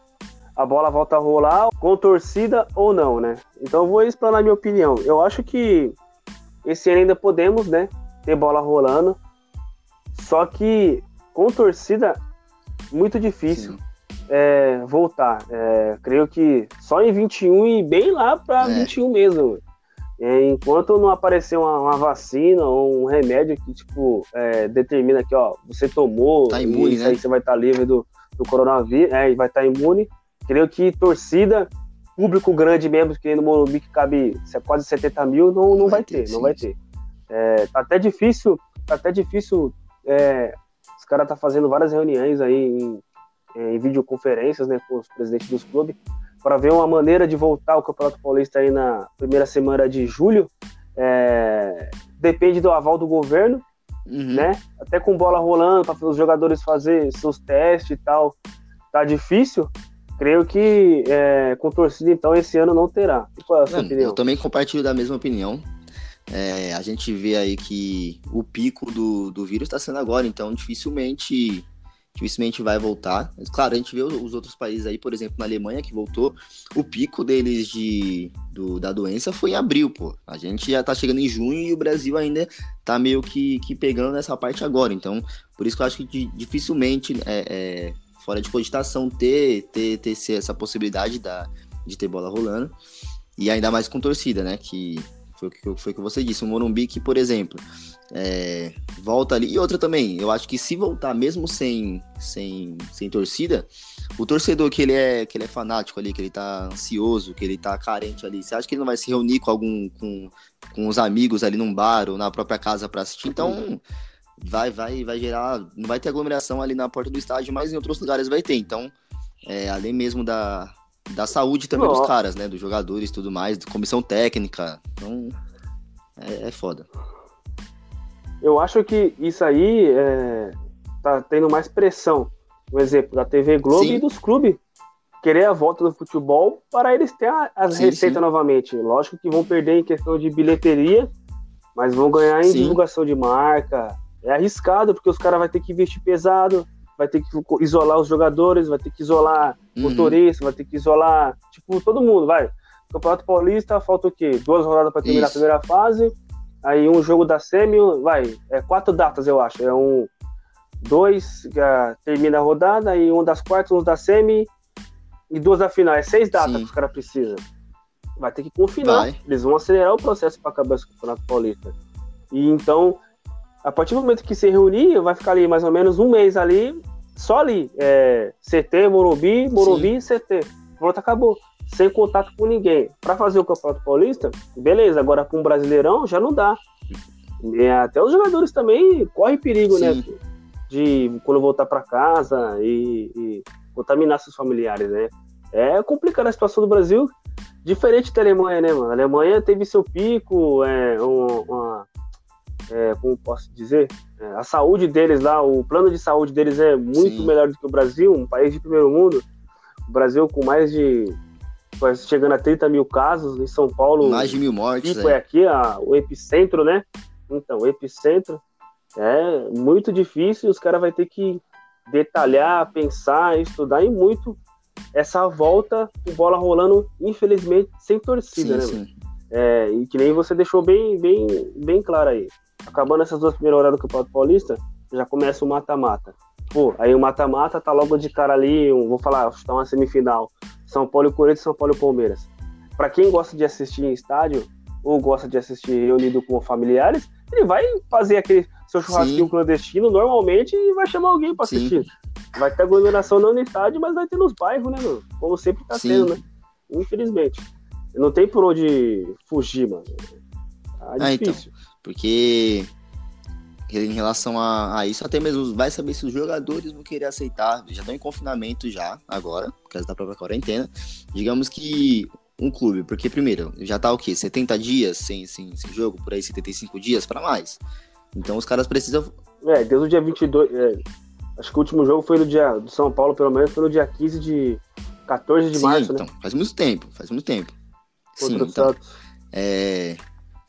a bola volta a rolar com torcida ou não, né? Então eu vou explanar minha opinião. Eu acho que esse ano ainda podemos, né, ter bola rolando. Só que com torcida, muito difícil é, voltar. É, creio que só em 21 e bem lá para é. 21 mesmo. É, enquanto não aparecer uma, uma, vacina ou um remédio que, tipo, é, determina que, ó, você tomou, tá imune, né? aí você vai estar tá livre do, do coronavírus, é, vai estar tá imune. Creio que torcida, público grande mesmo, que no Morumbi que cabe quase 70 mil, não, não, não vai, ter, ter não vai ter. É, tá até difícil, tá até difícil, é, os caras tá fazendo várias reuniões aí em, em videoconferências, né, com os presidentes dos clubes, para ver uma maneira de voltar ao Campeonato Paulista aí na primeira semana de julho. É, depende do aval do governo, uhum. né? Até com bola rolando para os jogadores fazer seus testes e tal, tá difícil. Creio que é, com torcida então esse ano não terá. qual é a sua não, opinião? Eu também compartilho da mesma opinião. É, a gente vê aí que o pico do, do vírus está sendo agora, então dificilmente dificilmente vai voltar. Claro, a gente vê os outros países aí, por exemplo, na Alemanha, que voltou, o pico deles de, do, da doença foi em abril, pô. A gente já tá chegando em junho e o Brasil ainda tá meio que, que pegando nessa parte agora. Então, por isso que eu acho que dificilmente, é, é, fora de cogitação, ter, ter, ter essa possibilidade da, de ter bola rolando. E ainda mais com torcida, né? Que foi o que, foi que você disse. O Morumbi que, por exemplo, é, volta ali. E outra também, eu acho que se voltar mesmo sem, sem, sem torcida, o torcedor que ele, é, que ele é fanático ali, que ele tá ansioso, que ele tá carente ali, você acha que ele não vai se reunir com algum com, com os amigos ali num bar ou na própria casa para assistir? Então vai vai vai gerar, não vai ter aglomeração ali na porta do estádio, mas em outros lugares vai ter. Então, é, além mesmo da, da saúde também dos caras, né, dos jogadores e tudo mais, de comissão técnica. Então, é, é foda. Eu acho que isso aí é, tá tendo mais pressão. Um exemplo da TV Globo sim. e dos clubes querer a volta do futebol para eles terem as receitas novamente. Lógico que vão perder em questão de bilheteria, mas vão ganhar em divulgação de marca. É arriscado, porque os caras vão ter que investir pesado, vai ter que isolar os jogadores, vai ter que isolar uhum. motorista, vai ter que isolar, tipo, todo mundo, vai. Campeonato Paulista, falta o quê? Duas rodadas para terminar Isso. a primeira fase, Aí um jogo da semi, vai, é quatro datas, eu acho. É um, dois, que termina a rodada, e um das quartas, um da semi, e duas da final. É seis datas Sim. que os caras precisam. Vai ter que confinar. Eles vão acelerar o processo para acabar esse campeonato paulista. E então, a partir do momento que se reunir, vai ficar ali mais ou menos um mês ali, só ali. É, CT, Morumbi, Morumbi, Sim. CT. Pronto, acabou sem contato com ninguém. Para fazer o Campeonato Paulista, beleza, agora com um Brasileirão já não dá. E até os jogadores também correm perigo, né, Sim. né? De quando voltar para casa e, e, contaminar seus familiares, né? É complicada a situação do Brasil, diferente da Alemanha, né, mano? A Alemanha teve seu pico, é, uma, é, como posso dizer? É, a saúde deles lá, o plano de saúde deles é muito Sim. melhor do que o Brasil, um país de primeiro mundo. O Brasil com mais de chegando a 30 mil casos em São Paulo. Mais de mil mortes. Tipo, é aqui a, o epicentro, né? Então, o epicentro é muito difícil. Os caras vão ter que detalhar, pensar, estudar e muito essa volta com bola rolando, infelizmente, sem torcida, sim, né? Sim. É, e que nem você deixou bem, bem, bem claro aí. Acabando essas duas primeiras horas do Campeonato Paulista, já começa o mata-mata. Pô, aí o mata-mata tá logo de cara ali, um, vou falar, tá uma semifinal. São Paulo e Corinthians, São Paulo e Palmeiras. Para quem gosta de assistir em estádio ou gosta de assistir reunido com familiares, ele vai fazer aquele seu churrasquinho Sim. clandestino normalmente e vai chamar alguém para assistir. Vai ter aglomeração não no estádio, mas vai ter nos bairros, né, mano? Como sempre tá Sim. tendo, né? Infelizmente. Não tem por onde fugir, mano. Tá ah, então. difícil. Porque em relação a, a, isso, até mesmo vai saber se os jogadores vão querer aceitar, já estão em confinamento já, agora, por causa da própria quarentena. Digamos que um clube, porque primeiro, já tá o quê? 70 dias sem, sem, sem jogo, por aí 75 dias para mais. Então os caras precisam. É, desde o dia 22. É, acho que o último jogo foi no dia. Do São Paulo, pelo menos, foi no dia 15 de. 14 de Sim, março, então, né? faz muito tempo, faz muito tempo. Sim, Contra então, é,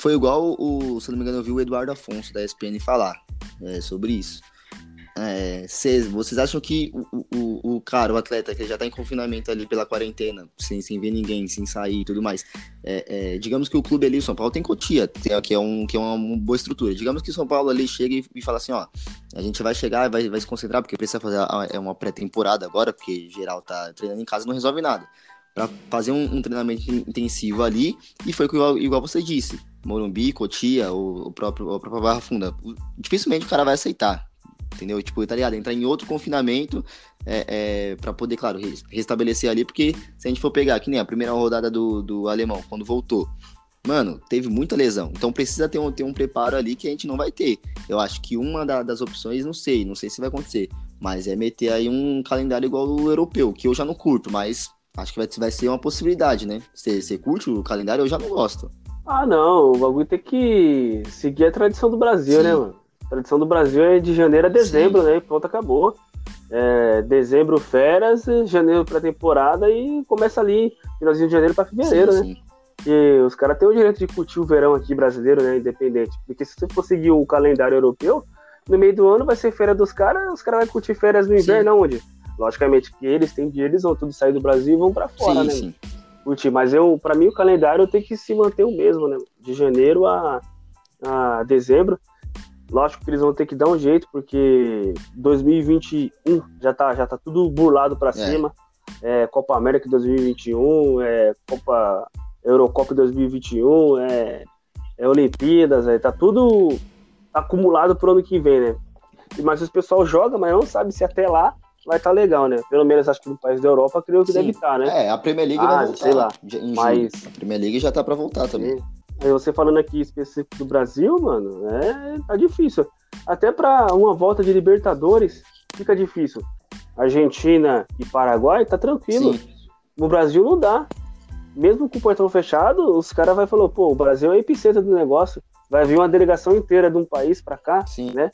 foi igual o, se não me engano, eu vi o Eduardo Afonso da ESPN falar é, sobre isso. É, cês- vocês acham que o, o, o cara, o atleta que já tá em confinamento ali pela quarentena, sem, sem ver ninguém, sem sair e tudo mais, é, é, digamos que o clube ali, o São Paulo tem Cotia, tem- que é, um, que é uma, boa estrutura. Digamos que o São Paulo ali chega e, e fala assim, ó, a gente vai chegar, vai, vai se concentrar, porque precisa fazer é uma pré-temporada agora, porque geral tá treinando em casa não resolve nada. Pra fazer um, um treinamento intensivo ali, e foi igual, igual você disse, Morumbi, Cotia, o, o próprio, a própria Barra Funda. Dificilmente o cara vai aceitar, entendeu? Tipo, tá ligado? Entrar em outro confinamento é, é, para poder, claro, res- restabelecer ali, porque se a gente for pegar, que nem a primeira rodada do, do alemão, quando voltou, mano, teve muita lesão. Então precisa ter um, ter um preparo ali que a gente não vai ter. Eu acho que uma da- das opções, não sei, não sei se vai acontecer, mas é meter aí um calendário igual o europeu, que eu já não curto, mas acho que vai, vai ser uma possibilidade, né? Você curte o calendário? Eu já não gosto. Ah, não, o bagulho tem que seguir a tradição do Brasil, Sim. né, mano? A tradição do Brasil é de janeiro a dezembro, né? E pronto, acabou. É, dezembro, férias, janeiro pré-temporada e começa ali, finalzinho de janeiro pra fevereiro, sim, né? sim. E os caras têm o direito de curtir o verão aqui brasileiro, né? Independente. Porque se você for seguir o calendário europeu, no meio do ano vai ser férias dos caras, os caras vão curtir férias no Sim. inverno, aonde? Logicamente que eles têm dinheiro, eles vão tudo sair do Brasil e vão pra fora, sim, né? Curtir. Mas eu, para mim, o calendário tem que se manter o mesmo, né? De janeiro a, a dezembro. Lógico que eles vão ter que dar um jeito, porque 2021 já tá, já tá tudo burlado para cima. É, Copa América 2021, é Copa Eurocopa 2021, é, é Olimpíadas, é, tá tudo acumulado pro ano que vem, né? Mas os pessoal joga, mas não sabe se até lá vai estar legal, né? Pelo menos acho que no país da Europa, creio que Sim. deve estar, né? É, a Premier League Ah, vai voltar. sei lá. em Mas- julho. A Premier League já tá pra voltar também. Aí você falando aqui específico do Brasil, mano, é tá difícil. Até pra uma volta de Libertadores fica difícil. Argentina e Paraguai tá tranquilo. Sim, No Brasil não dá. Mesmo com o portão fechado, os caras vai falar, pô, o Brasil é o epicentro do negócio. Vai vir uma delegação inteira de um país pra cá, sim. né?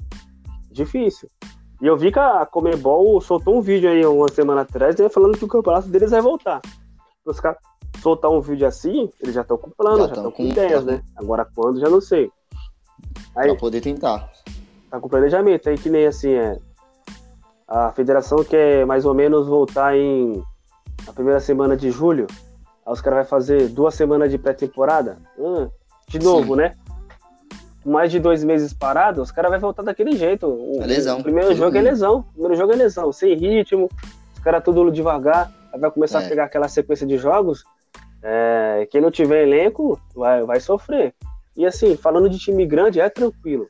Difícil. E eu vi que a Comebol soltou um vídeo aí uma semana atrás, né, falando que o campeonato deles vai voltar. Os caras soltar um vídeo assim, eles já estão com plano, Já já tão estão com com- ideias, né? Agora quando, já não sei. Aí Pra poder tentar. tá com planejamento, aí que nem assim, é. A federação quer mais ou menos voltar em a primeira semana de julho. Aí os caras vão fazer duas semanas de pré-temporada. Hum, de novo, Sim. né? Mais de dois meses parado, os caras vão voltar daquele jeito. O, É lesão. o primeiro jogo é Uhum. lesão. O primeiro jogo é lesão, sem ritmo, os caras tudo devagar. Aí vai começar É. a pegar aquela sequência de jogos. É, quem não tiver elenco vai, vai sofrer. E assim, falando de time grande, é tranquilo.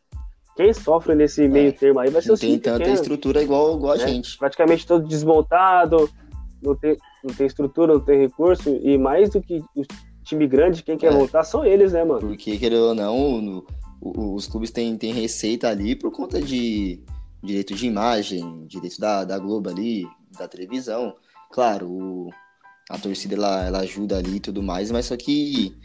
Quem sofre nesse meio termo aí vai ser Não o time tem tanta pequeno, estrutura igual, igual a né? gente. Praticamente todo desmontado, não tem, não tem estrutura, não tem recurso. E mais do que o time grande, quem quer É. voltar são eles, né, mano? Porque, querendo ou não, no- os clubes têm, têm receita ali por conta de direito de imagem, direito da, da Globo ali, da televisão. Claro, o- a torcida ela, ela ajuda ali e tudo mais, mas só que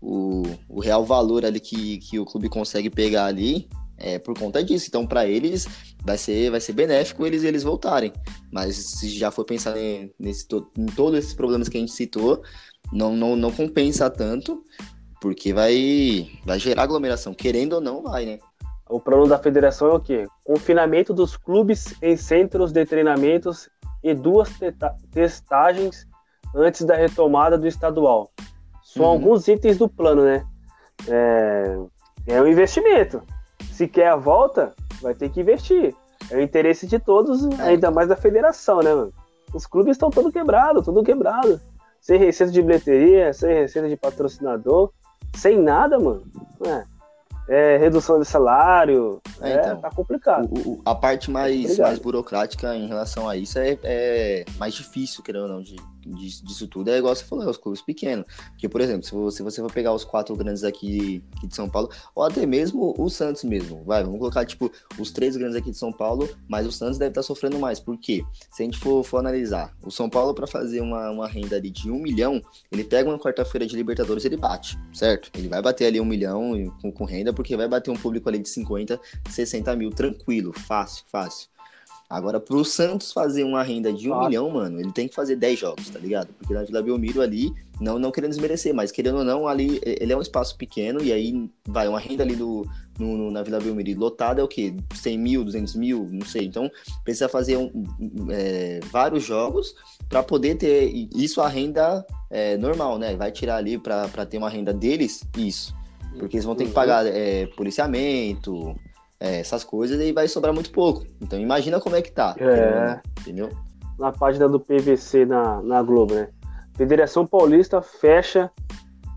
o, o real valor ali que, que o clube consegue pegar ali é por conta disso. Então, para eles, vai ser, vai ser benéfico eles, eles voltarem. Mas se já for pensar em, nesse, em todos esses problemas que a gente citou, não, não, não compensa tanto. Porque vai, vai gerar aglomeração. Querendo ou não, vai, né? O plano da federação é o quê? Confinamento dos clubes em centros de treinamentos e duas testagens antes da retomada do estadual. São Uhum. alguns itens do plano, né? É, é um investimento. Se quer a volta, vai ter que investir. É o interesse de todos, ainda mais da federação, né, mano? Os clubes estão todo quebrado, tudo quebrado. Sem receita de bilheteria, sem receita de patrocinador, sem nada, mano. É, É redução de salário, É, é, então. tá complicado. O- o- a parte mais, Obrigado. mais burocrática em relação a isso é, é mais difícil, querendo ou não, de, de- disso tudo. É igual você falou, é os clubes pequenos. Porque, por exemplo, se você, você for pegar os quatro grandes aqui, aqui de São Paulo, ou até mesmo o Santos mesmo, vai, vamos colocar, tipo, os três grandes aqui de São Paulo, mas o Santos deve estar sofrendo mais. Por quê? Se a gente for, for analisar, o São Paulo, para fazer uma, uma renda ali de um milhão, ele pega uma quarta-feira de Libertadores ele bate, certo? Ele vai bater ali um milhão com, com renda, porque vai bater um público ali de 50, 60 mil, tranquilo, fácil, fácil. Agora, pro Santos fazer uma renda de um milhão, mano, ele tem que fazer 10 jogos, tá ligado? Porque na Vila Belmiro ali, não, não querendo desmerecer, mas querendo ou não, ali ele é um espaço pequeno e aí vai uma renda ali do, no, na Vila Belmiro lotada é o quê? 100 mil, 200 mil, não sei. Então, precisa fazer um, é, vários jogos para poder ter isso a renda é, normal, né? Vai tirar ali para ter uma renda deles, isso. Porque eles vão ter que uhum. pagar é, policiamento, é, essas coisas, e vai sobrar muito pouco. Então imagina como é que tá. É. Entendeu? Na página do PVC na, na Globo, né? Federação Paulista fecha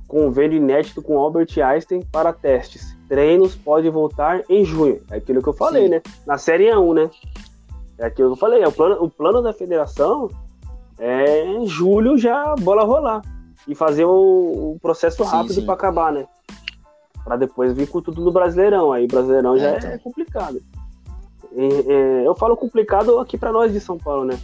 convênio inédito com Albert Einstein para testes. Treinos pode voltar em junho. É aquilo que eu falei, Sim. né? Na Série 1, né? É aquilo que eu falei. É o, plano, o plano da federação é em julho já bola rolar. E fazer o, o processo rápido para acabar, né? Para depois vir com tudo no Brasileirão. Aí Brasileirão é, já então. é complicado. E, é, eu falo complicado aqui para nós de São Paulo, né?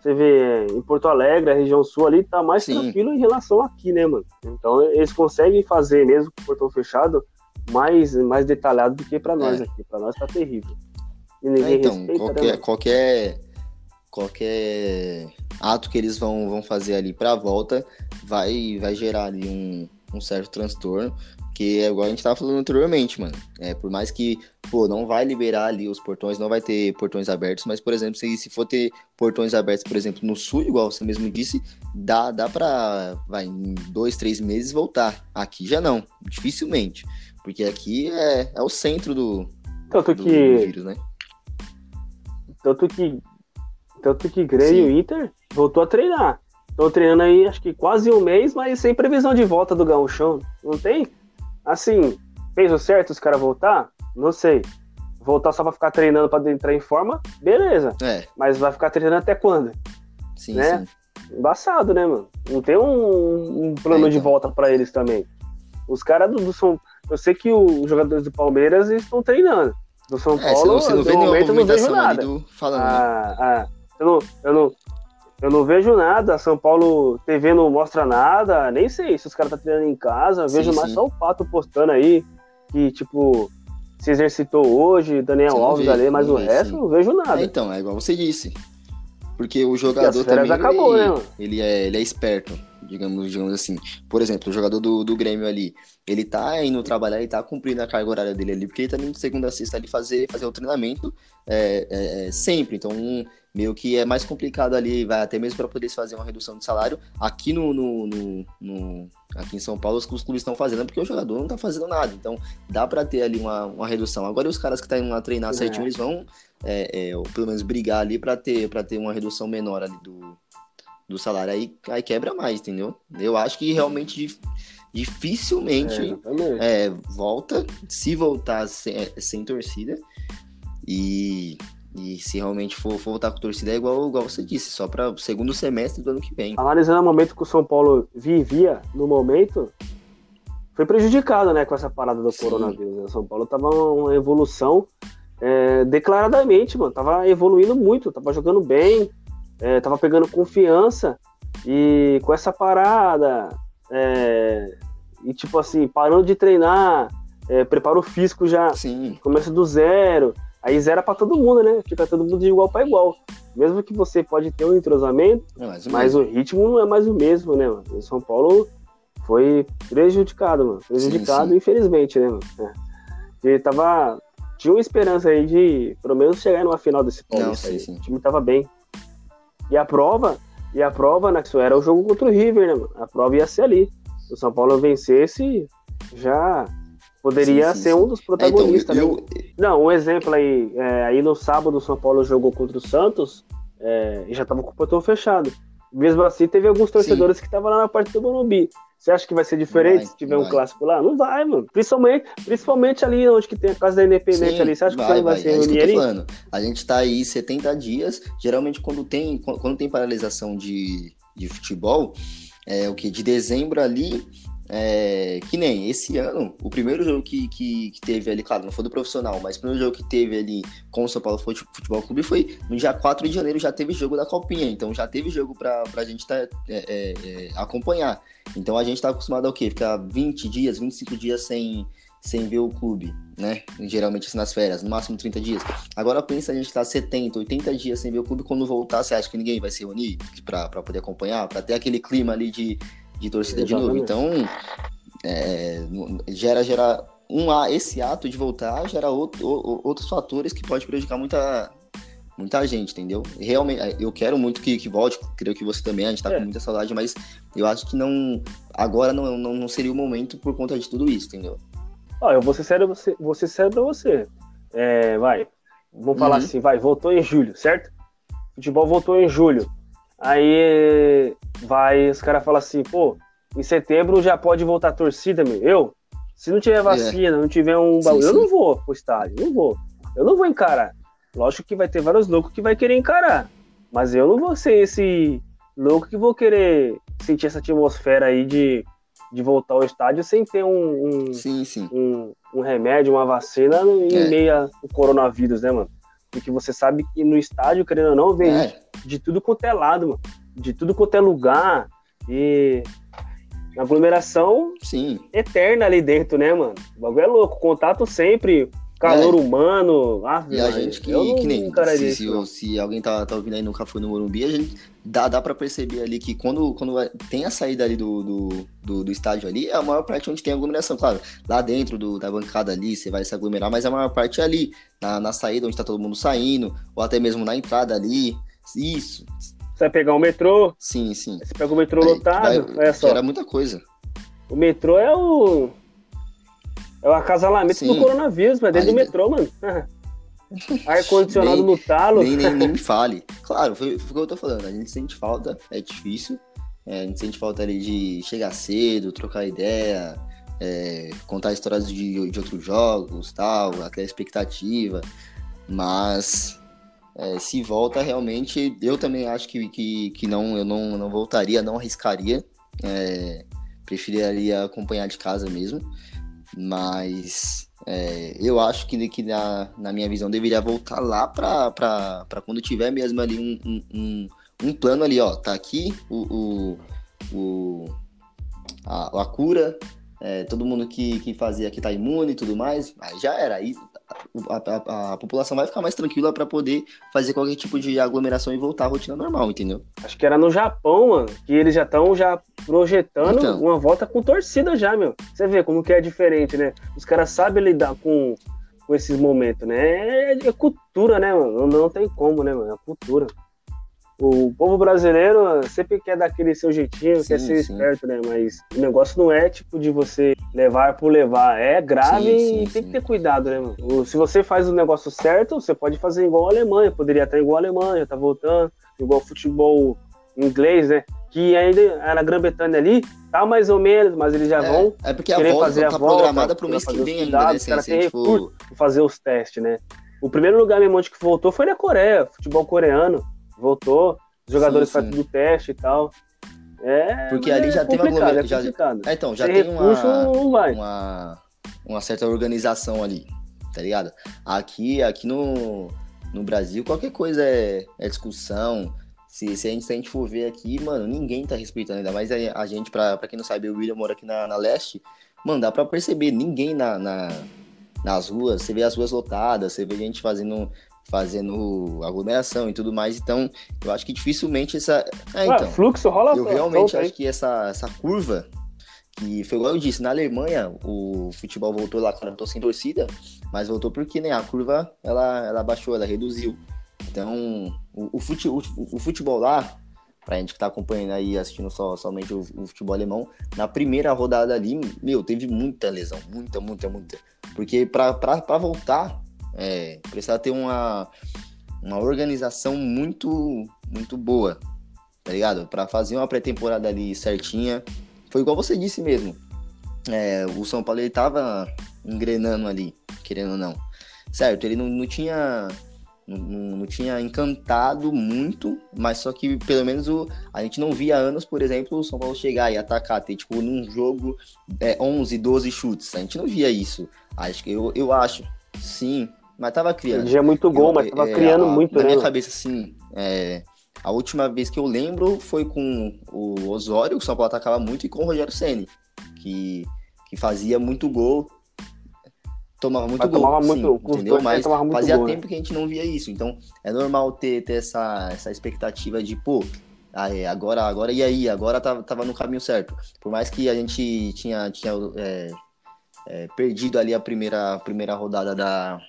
Você vê em Porto Alegre, a região sul ali, tá mais Sim. tranquilo em relação aqui, né, mano? Então eles conseguem fazer, mesmo com o portão fechado, mais, mais detalhado do que para nós é. aqui. Para nós tá terrível. E ninguém é, então, respeita, qualquer, né, qualquer, qualquer ato que eles vão, vão fazer ali para volta vai, vai gerar ali um, um certo transtorno. Que é igual a gente tava falando anteriormente, mano. É, por mais que, pô, não vai liberar ali os portões, não vai ter portões abertos, mas, por exemplo, se, se for ter portões abertos, por exemplo, no sul, igual você mesmo disse, dá, dá pra, vai, em dois, três meses voltar. Aqui já não, dificilmente. Porque aqui é, é o centro do, tanto do, que, do vírus, né? Tanto que, tanto que Grêmio e Inter voltou a treinar. Tô treinando aí, acho que quase um mês, mas sem previsão de volta do Gauchão. Não tem? Assim, fez o certo os caras voltar? Não sei. Voltar só pra ficar treinando pra entrar em forma, beleza. É. Mas vai ficar treinando até quando? Sim, né? sim. Embaçado, né, mano? Não tem um, um plano é, então. de volta para eles também. Os caras do, do São Eu sei que os jogadores do Palmeiras estão treinando. Do São é, Paulo, você não, você não no momento, não vejo nada. Do... Falando, ah, né? ah, eu, não, eu, não, eu não vejo nada, São Paulo TV não mostra nada, nem sei se os caras estão tá treinando em casa, sim, vejo mais só o Pato postando aí, que tipo, se exercitou hoje, Daniel Alves ali, mas o resto sim. não vejo nada. É, então, é igual você disse. Porque o jogador também, acabou, ele, né, ele, é, ele é esperto, digamos, digamos assim. Por exemplo, o jogador do, do Grêmio ali, ele tá indo trabalhar, ele tá cumprindo a carga horária dele ali, porque ele tá indo de segunda a sexta ali fazer, fazer o treinamento é, é, é sempre. Então, um, meio que é mais complicado ali, vai até mesmo para poder fazer uma redução de salário. Aqui no, no, no, no aqui em São Paulo, os clubes estão fazendo porque o jogador não está fazendo nada. Então dá para ter ali uma, uma redução. Agora os caras que estão indo lá treinar é. certinho, eles vão é, é, ou pelo menos brigar ali para ter, ter uma redução menor ali do, do salário. Aí, aí quebra mais, entendeu? Eu acho que realmente dificilmente é, é, volta, se voltar sem, é, sem torcida. E e se realmente for, for voltar com torcida, é igual, igual você disse, só para o segundo semestre do ano que vem. Analisando o momento que o São Paulo vivia no momento, foi prejudicado né, com essa parada do Sim. coronavírus. Né? O São Paulo tava uma evolução é, declaradamente, mano. Tava evoluindo muito, tava jogando bem, é, tava pegando confiança. E com essa parada, é, e tipo assim, parando de treinar, é, preparo físico já Sim. começa do zero. Aí zera para todo mundo, né? Fica todo mundo de igual para igual. Mesmo que você pode ter um entrosamento, é mas o ritmo não é mais o mesmo, né, mano? O São Paulo foi prejudicado, mano. Prejudicado, sim, sim. infelizmente, né, mano? É. Ele tava. Tinha uma esperança aí de, pelo menos, chegar numa final desse Paulista. Não, sim, o time tava bem. E a prova, e a prova, né, que isso era o jogo contra o River, né, mano? A prova ia ser ali. Se o São Paulo vencesse, já Poderia sim, sim, ser sim. um dos protagonistas. É, então, eu, né? Não, um exemplo aí. É, aí no sábado o São Paulo jogou contra o Santos é, e já estava com o portão fechado. Mesmo assim, teve alguns torcedores que estavam lá na parte do Morumbi. Você acha que vai ser diferente vai, se tiver vai. um clássico lá? Não vai, mano. Principalmente, principalmente ali onde que tem a Casa da Independente Sim, ali. Você acha vai, que vai, vai ser é reunir ali? Falando. A gente tá aí 70 dias. Geralmente, quando tem, quando tem paralisação de, de futebol, é o que? De dezembro ali é, que nem esse ano, o primeiro jogo que, que, que, teve ali, claro, não foi do profissional, mas o primeiro jogo que teve ali com o São Paulo Futebol Clube foi no dia 4 de janeiro, já teve jogo da Copinha, então já teve jogo pra, pra gente tá, é, é, é acompanhar. Então a gente tá acostumado ao quê? Ficar 20 dias, 25 dias sem, sem ver o clube, né? Geralmente assim, nas férias, no máximo 30 dias. Agora pensa a gente tá 70, 80 dias sem ver o clube, quando voltar, você acha que ninguém vai se reunir para poder acompanhar, para ter aquele clima ali de, de torcida Exatamente. de novo? Então, é, gera, gera um, esse ato de voltar gera outro, outros fatores que pode prejudicar muita, muita gente, entendeu? Realmente, é, eu quero muito que, que volte, creio que você também, a gente tá é. com muita saudade, mas eu acho que não. Agora não, não, não seria o momento por conta de tudo isso, entendeu? Ó, eu vou ser sério, você, vou ser sério pra você. É, vai. Vamos falar uhum. assim, vai, voltou em julho, certo? Futebol voltou em julho. Aí vai, os caras falam assim, pô, em setembro já pode voltar a torcida, meu. Eu, se não tiver é. vacina, é. não tiver um bagulho, eu não vou pro estádio, não vou. Eu não vou encarar. Lógico que vai ter vários loucos que vai querer encarar. Mas eu não vou ser esse louco que vou querer sentir essa atmosfera aí de, de voltar ao estádio sem ter um, um, sim, sim. um, um remédio, uma vacina em é. meio ao coronavírus, né, mano? Porque você sabe que no estádio, querendo ou não, vem é. de tudo quanto é lado, mano. De tudo quanto é lugar. E aglomeração Sim. eterna ali dentro, né, mano? O bagulho é louco. Contato sempre, calor é. humano. Ah, e a gente que, que nem. Se, se, se, alguém tá, tá ouvindo aí nunca foi no Morumbi, a gente dá, dá pra perceber ali que quando, quando tem a saída ali do, do, do, do estádio ali, é a maior parte onde tem aglomeração. Claro, lá dentro do, da bancada ali, você vai se aglomerar, mas a maior parte é ali, na, na saída, onde tá todo mundo saindo, ou até mesmo na entrada ali. Isso. Você vai pegar o metrô. Sim, sim. Você pega o metrô aí, lotado. Vai, olha só. Era muita coisa. O metrô é o. É o acasalamento Sim. do coronavírus, mas dentro Aí, do metrô, mano. Ar-condicionado no talo. Nem, nem, nem, me fale. Claro, foi, foi o que eu tô falando. A gente sente falta, é difícil. É, a gente sente falta ali de chegar cedo, trocar ideia, é, contar histórias de, de outros jogos, tal, aquela expectativa. Mas é, se volta realmente, eu também acho que, que, que não, eu não, não voltaria, não arriscaria. É, preferiria acompanhar de casa mesmo. Mas é, eu acho que, que na, na minha visão deveria voltar lá para quando tiver mesmo ali um, um, um, plano ali, ó. Tá aqui o, o, o a, a cura, é, todo mundo que, que fazia que tá imune e tudo mais, aí já era. Aí a, a, a população vai ficar mais tranquila para poder fazer qualquer tipo de aglomeração e voltar à rotina normal, entendeu? Acho que era no Japão, mano, que eles já estão já projetando então. uma volta com torcida já, meu. Você vê como que é diferente, né? Os caras sabem lidar com, com esses momentos, né? É, é cultura, né, mano? Não, não tem como, né, mano? É cultura o povo brasileiro sempre quer dar aquele seu jeitinho, sim, quer ser sim. esperto, né? Mas o negócio não é tipo de você levar por levar. É grave sim, e tem que ter cuidado, né, mano? Se você faz o negócio certo, você pode fazer igual a Alemanha. Poderia estar igual a Alemanha, tá voltando. Igual futebol inglês, né? Que ainda era Grã-Bretanha ali, tá mais ou menos, mas eles já é, vão é porque a volta fazer tá a volta, programada para o mês que vem ainda, né? Os caras têm for... fazer os testes, né? O primeiro lugar mesmo onde que voltou foi na Coreia, futebol coreano voltou, os jogadores fazem tudo teste e tal. É, Porque ali já é tem uma é já, é, então, já tem, tem uma, uma, uma certa organização ali, tá ligado? Aqui, aqui no, no Brasil, qualquer coisa é, é discussão. Se, se, a gente, se a gente for ver aqui, mano, ninguém tá respeitando, ainda mais a, a gente, pra, pra quem não sabe, o William mora aqui na, na leste, mano, dá pra perceber, ninguém na, na, nas ruas, você vê as ruas lotadas, você vê gente fazendo fazendo aglomeração e tudo mais. Então, eu acho que dificilmente essa. É, então, fluxo rola Eu realmente acho que essa, essa curva, que foi igual eu disse, na Alemanha o futebol voltou lá quando eu tô sem torcida, mas voltou porque né, a curva ela, ela baixou, ela reduziu. Então, o, o, fute, o, o futebol lá, pra gente que tá acompanhando aí, assistindo só, somente o, o, futebol alemão, na primeira rodada ali, meu, teve muita lesão, muita, muita, muita. Porque pra, pra, pra voltar, é, precisava ter uma, uma organização muito, muito boa, tá ligado? Para fazer uma pré-temporada ali certinha. Foi igual você disse mesmo. É, o São Paulo ele tava engrenando ali, querendo ou não. Certo, ele não, não tinha não, não, tinha encantado muito, mas só que pelo menos o, a gente não via anos, por exemplo, o São Paulo chegar e atacar, ter tipo num jogo é, 11, 12 chutes. A gente não via isso. Acho que eu, eu acho, sim, mas tava criando. Ele já é muito gol, eu, mas tava é, criando a, muito, na né? minha cabeça, assim, é, a última vez que eu lembro foi com o Osório, que o São Paulo atacava muito, e com o Rogério Ceni que, que fazia muito gol. tomava muito Mas gol, tomava sim, muito- entendeu? dois, Mas muito fazia gol, né? tempo que a gente não via isso. Então, é normal ter, ter essa, essa expectativa de, pô, ah, é, agora, agora e aí? Agora tava, tava no caminho certo. Por mais que a gente tinha, tinha é, é, perdido ali a primeira, a primeira rodada da,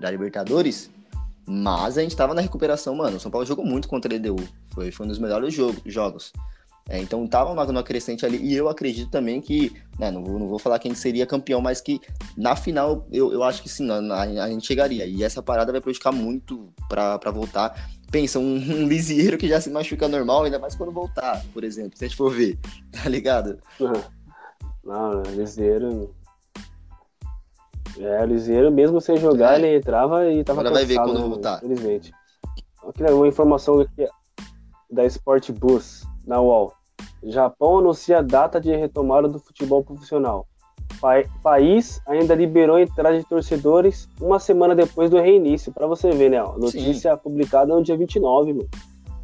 da Libertadores, mas a gente tava na recuperação, mano. O São Paulo jogou muito contra a LDU. Foi, foi um dos melhores jogo, jogos. É, então tava numa, numa crescente ali. E eu acredito também que, né, não vou, não vou falar quem seria campeão, mas que na final eu, eu acho que sim, a, a- gente chegaria. E essa parada vai prejudicar muito pra voltar. Pensa, um, um lisieiro que já se machuca normal, ainda mais quando voltar, por exemplo, se a gente for ver, tá ligado? Não, Liseiro. É, o Liseiro, mesmo sem jogar, É. ele entrava e tava Agora vai ver cansado, quando né, voltar. Infelizmente. Aqui, né, uma informação aqui da Sport Bus, na UOL. Japão anuncia a data de retomada do futebol profissional. Pa- país ainda liberou a entrada de torcedores uma semana depois do reinício. Pra você ver, né? ó, Notícia publicada no dia 29, mano.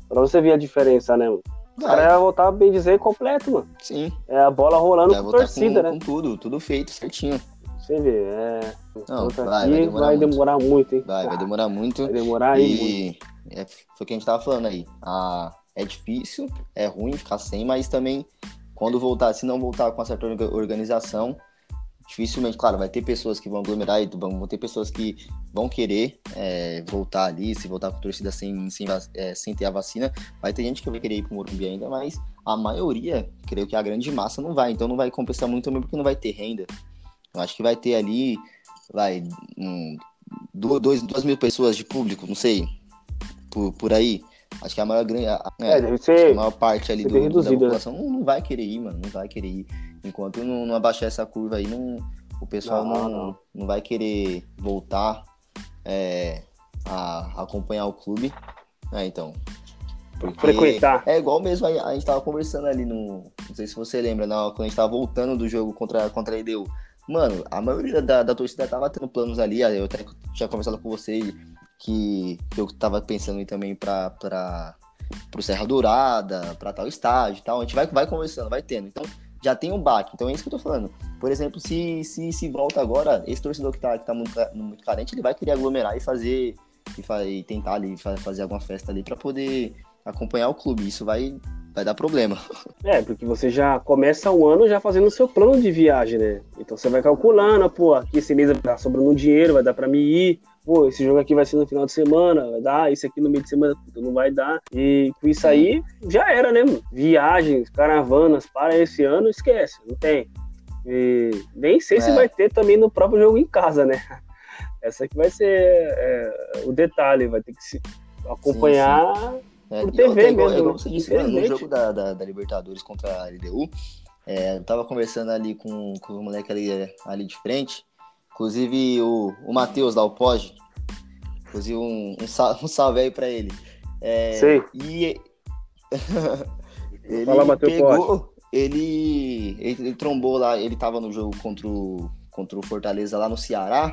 Pra você ver a diferença, né, mano? O cara ia voltar, bem dizer, completo, mano. sim. É a bola rolando Vai com voltar torcida, com, né? com tudo, tudo feito, certinho. Você vê, é. Não, Outra vai, aqui vai demorar vai muito. demorar muito, hein? Vai, vai demorar muito. Vai demorar aí. E é, foi o que a gente tava falando aí. Ah, é difícil, é ruim ficar sem, mas também quando voltar, se não voltar com uma certa orga- organização, dificilmente, claro, vai ter pessoas que vão aglomerar e vão, ter pessoas que vão querer é, voltar ali, se voltar com torcida sem, sem, é, sem ter a vacina, vai ter gente que vai querer ir pro Morumbi ainda, mas a maioria, creio que a grande massa não vai, então não vai compensar muito também porque não vai ter renda. Eu acho que vai ter ali, vai, um, dois, duas mil pessoas de público, não sei, por, por aí. Acho que a maior, a, É, é, ser. a maior parte ali do, da né? população não, não vai querer ir, mano, não vai querer ir. Enquanto não, não abaixar essa curva aí, não, o pessoal Não, não, não. vai querer voltar é, a acompanhar o clube. É, então. Porque Frequentar. É igual mesmo, a, a gente tava conversando ali no. Não sei se você lembra, na, quando a gente tava voltando do jogo contra, contra a EDU. Mano, a maioria da, da torcida tava tendo planos ali. Eu até tinha conversado com você que, eu tava pensando em também pra, pra, pro Serra Dourada, pra tal estágio e tal. A gente vai, vai conversando, vai tendo. Então, já tem um baque. Então é isso que eu tô falando. Por exemplo, se, se, se volta agora, esse torcedor que tá, que tá muito, muito carente, ele vai querer aglomerar e fazer. E, fa- e tentar ali fa- fazer alguma festa ali pra poder acompanhar o clube. Isso vai, vai dar problema. É, porque você já começa o ano já fazendo o seu plano de viagem, né? Então você vai calculando, pô, aqui esse mês vai dar sobrando um dinheiro, vai dar pra mim ir. Pô, esse jogo aqui vai ser no final de semana, vai dar, esse aqui no meio de semana puta, não vai dar. E com isso aí, já era, né, mano? Viagens, caravanas para esse ano, esquece, não tem. E nem sei se É. vai ter também no próprio jogo em casa, né? Essa aqui vai ser é, o detalhe, vai ter que se acompanhar. É, Por TV é igual, mesmo, igual você disse, no jogo da, da, da Libertadores contra a LDU, é, eu tava conversando ali com, com o moleque ali, ali de frente, inclusive o, o Matheus lá, o Pog, inclusive um, um, sal- um salve aí pra ele. É, Sei. E ele Fala, Matheus pegou, ele, ele, ele trombou lá, ele tava no jogo contra o, contra o Fortaleza lá no Ceará,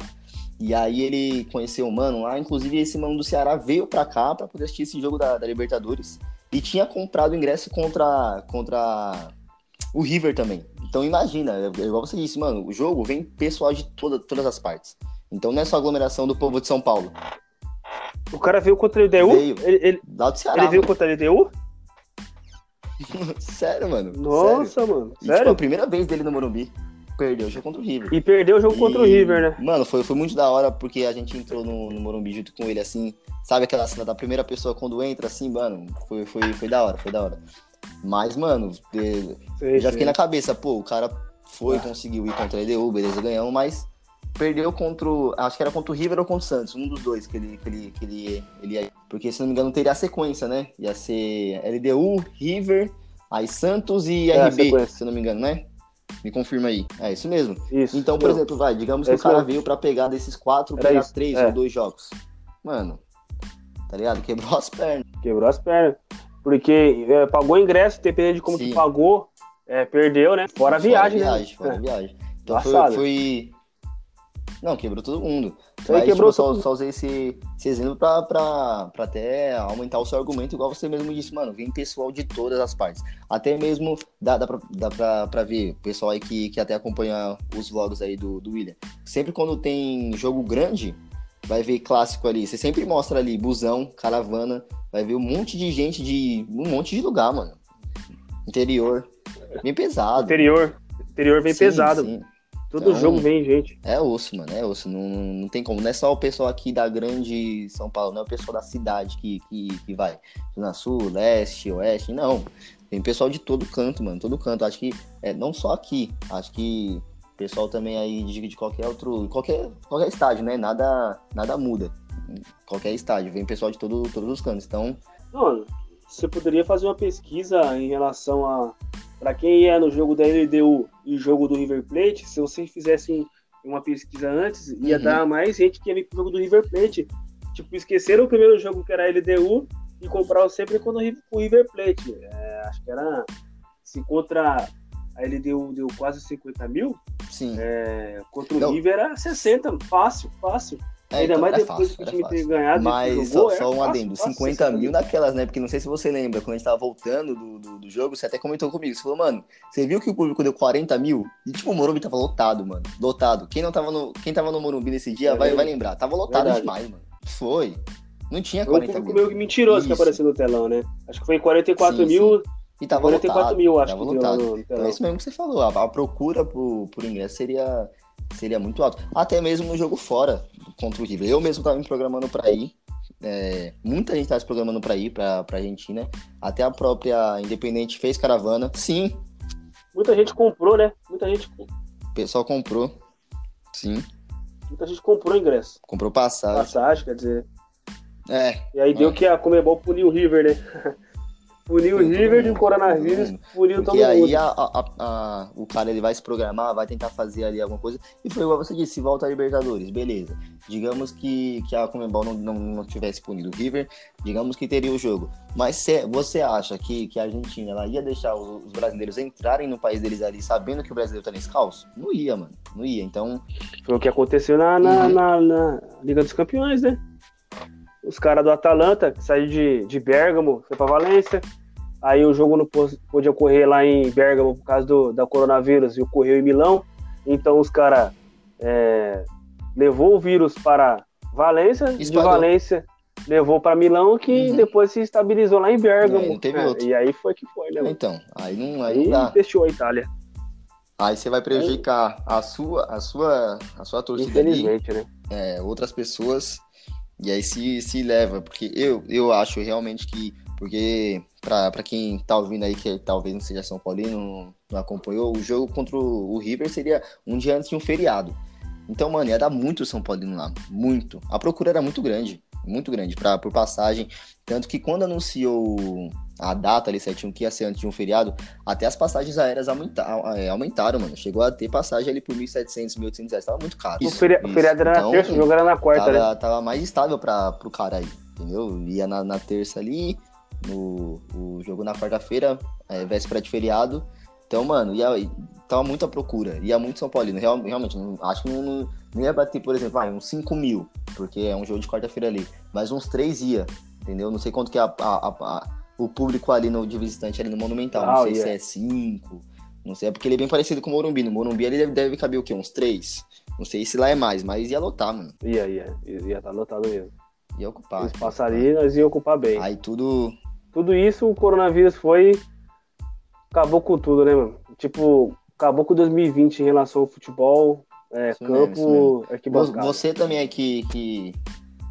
e aí ele conheceu o mano lá, inclusive esse mano do Ceará veio pra cá pra poder assistir esse jogo da, da Libertadores e tinha comprado ingresso contra, contra o River também. Então imagina, é igual você disse, mano, o jogo vem pessoal de toda, todas as partes. Então não é só aglomeração do povo de São Paulo. O cara veio contra a LDU? Veio. Ele, ele, Lá do Ceará. ele veio mano. contra a LDU? Sério, mano. Sério. Nossa, mano. E, tipo, Sério? a primeira vez dele no Morumbi. Perdeu o jogo contra o River. E perdeu o jogo contra o E, River, né? Mano, foi, foi muito da hora porque a gente entrou no, no Morumbi junto com ele, assim. Sabe aquela cena da primeira pessoa quando entra, assim, mano? Foi, foi, foi da hora, foi da hora. Mas, mano, Sei, eu já sei. fiquei na cabeça, pô, o cara foi, Ah. conseguiu ir contra a LDU, beleza, ganhamos, mas perdeu contra o. Acho que era contra o River ou contra o Santos, um dos dois que ele, que ele, que ele, ele ia. Porque, se não me engano, teria a sequência, né? Ia ser LDU, River, aí Santos e É, RB, se não me engano, né? Me confirma aí. É isso mesmo. Isso. Então, por Não. exemplo, vai, digamos É que o isso cara mesmo. veio pra pegar desses quatro, Era pegar isso, três é. ou dois jogos. Mano, tá ligado? Quebrou as pernas. Quebrou as pernas. Porque é, pagou ingresso, dependendo de como Sim. que pagou, é, perdeu, né? Fora a viagem, fora né? viagem, fora É. viagem. Então foi, foi, Não, quebrou todo mundo. Mas, quebrou tipo, só, todo só usei esse, esse exemplo pra, pra, pra até aumentar o seu argumento, igual você mesmo disse, mano. Vem pessoal de todas as partes. Até mesmo dá, dá, pra, dá pra, pra ver, o pessoal aí que, que até acompanha os vlogs aí do, do William. Sempre quando tem jogo grande, vai ver clássico ali. Você sempre mostra ali busão, caravana, vai ver um monte de gente de um monte de lugar, mano. Interior. Bem pesado. Interior. Interior vem Sim, pesado. sim. Todo Então- jogo vem gente. É osso, mano, é osso. Não, não tem como. Não é só o pessoal aqui da grande São Paulo, não é o pessoal da cidade que, que, que vai. Zona Sul, Leste, Oeste, não. Tem pessoal de todo canto, mano, todo canto. Acho que, é, não só aqui, acho que pessoal também aí de, de qualquer outro, qualquer, qualquer estádio, né? Nada, nada muda. Qualquer estádio, vem pessoal de todo, todos os cantos. Então, Não, você poderia fazer uma pesquisa em relação a. Pra quem ia no jogo da LDU e jogo do River Plate, se você fizesse uma pesquisa antes, ia Uhum. dar mais gente que ia vir pro jogo do River Plate. Tipo, esqueceram o primeiro jogo que era a LDU e compraram sempre quando o River Plate. É, acho que era. Se contra a LDU deu quase 50 mil, sim. é, contra o Não. River era 60. Fácil, fácil. É, Ainda então, mais é depois fácil, que o era time ter ganhado. Mas e só, jogou, só era um adendo, fácil, 50 mil 60 naquelas, né? Porque não sei se você lembra, quando a gente tava voltando do, do, do jogo, você até comentou comigo. Você falou, mano, você viu que o público deu 40 mil? E tipo, o Morumbi tava lotado, mano. Lotado. Quem não tava no, quem tava no Morumbi nesse dia É vai, vai lembrar. Tava lotado Verdade. demais, mano. Foi. Não tinha Foi um 40 público mil. meio mentiroso que Isso. apareceu no telão, né? Acho que foi 44 Sim, mil, E tava 44 lotado. mil, acho tava que lotado. no Então é isso mesmo que você falou. A, a procura por, por ingresso seria, seria muito alta. Até mesmo no jogo fora contra o River. Eu mesmo tava me programando pra ir. É, muita gente tava se programando pra ir pra, pra Argentina. Até a própria Independente fez caravana. Sim, Muita gente comprou, né? Muita gente, o pessoal comprou. Sim, muita gente comprou ingresso. comprou passagem. Passagem, quer dizer. É, E aí deu É. que a Comebol puniu o River, né? puniu o River mundo, de coronavírus, todo puniu todo Porque aí mundo. a- a- a- o cara ele vai se programar, vai tentar fazer ali alguma coisa. E foi igual você disse, se volta a Libertadores, beleza. Digamos que, que a Comembol não, não, não tivesse punido o River, digamos que teria o jogo. Mas se, você acha que, que a Argentina ela ia deixar os, os brasileiros entrarem no país deles ali sabendo que o brasileiro tá nesse caos? Não ia, mano. Não ia. Então, Foi o que aconteceu na, na, Uhum. na- na Liga dos Campeões, né? Os caras do Atalanta que saíram de, de Bergamo, foi pra Valência. Aí o jogo não pô- pôde ocorrer lá em Bergamo por causa do, da coronavírus e ocorreu em Milão. Então os caras é, levou o vírus para Valência, de. Valência levou para Milão, que Uhum. depois se estabilizou lá em Bergamo. É, não teve É, outro. E aí foi que foi, né? mano? então aí não, aí Aí não fechou a Itália, Aí você vai prejudicar a sua, a sua, a sua torcida ali. infelizmente, né? é, outras pessoas e aí se, se leva, porque eu, eu acho realmente que, porque pra quem tá ouvindo aí que talvez não seja São Paulino, não, não acompanhou, o jogo contra o River seria um dia antes de um feriado. Então, mano, ia dar muito São Paulino lá, muito. A procura era muito grande, muito grande pra, por passagem, tanto que quando anunciou a data ali certinho que ia ser antes de um feriado, até as passagens aéreas aumenta, é, aumentaram, mano. Chegou a ter passagem ali por 1.700, 1.800 reais, tava muito caro. o feria- isso. feriado era Então, na terça, o jogo era na quarta, né? tava, tava mais estável pra, pro cara aí, entendeu? Ia na, na terça ali, no, o jogo na quarta-feira, é, véspera de feriado. Então, mano, ia, tava muita procura, ia muito São Paulino. Real, realmente, não, acho que não, não, não ia bater, por exemplo, vai, uns 5 mil, porque é um jogo de quarta-feira ali. Mas uns 3 ia, entendeu? Não sei quanto que é a, a- a- o público ali no, de visitante ali no Monumental. Ah, não sei ia. se é 5, não sei, é porque ele é bem parecido com o Morumbi. No Morumbi ele deve, deve caber o quê? Uns 3? Não sei se lá é mais, mas ia lotar, mano. Ia, ia, ia estar lotado mesmo. Ia ocupar. Eles passariam, nós ia ocupar bem. Aí tudo. Tudo isso, o coronavírus foi. Acabou com tudo, né, mano? Tipo, acabou com 2020 em relação ao futebol, é, Isso campo, arquibancada. Você também aí que, que,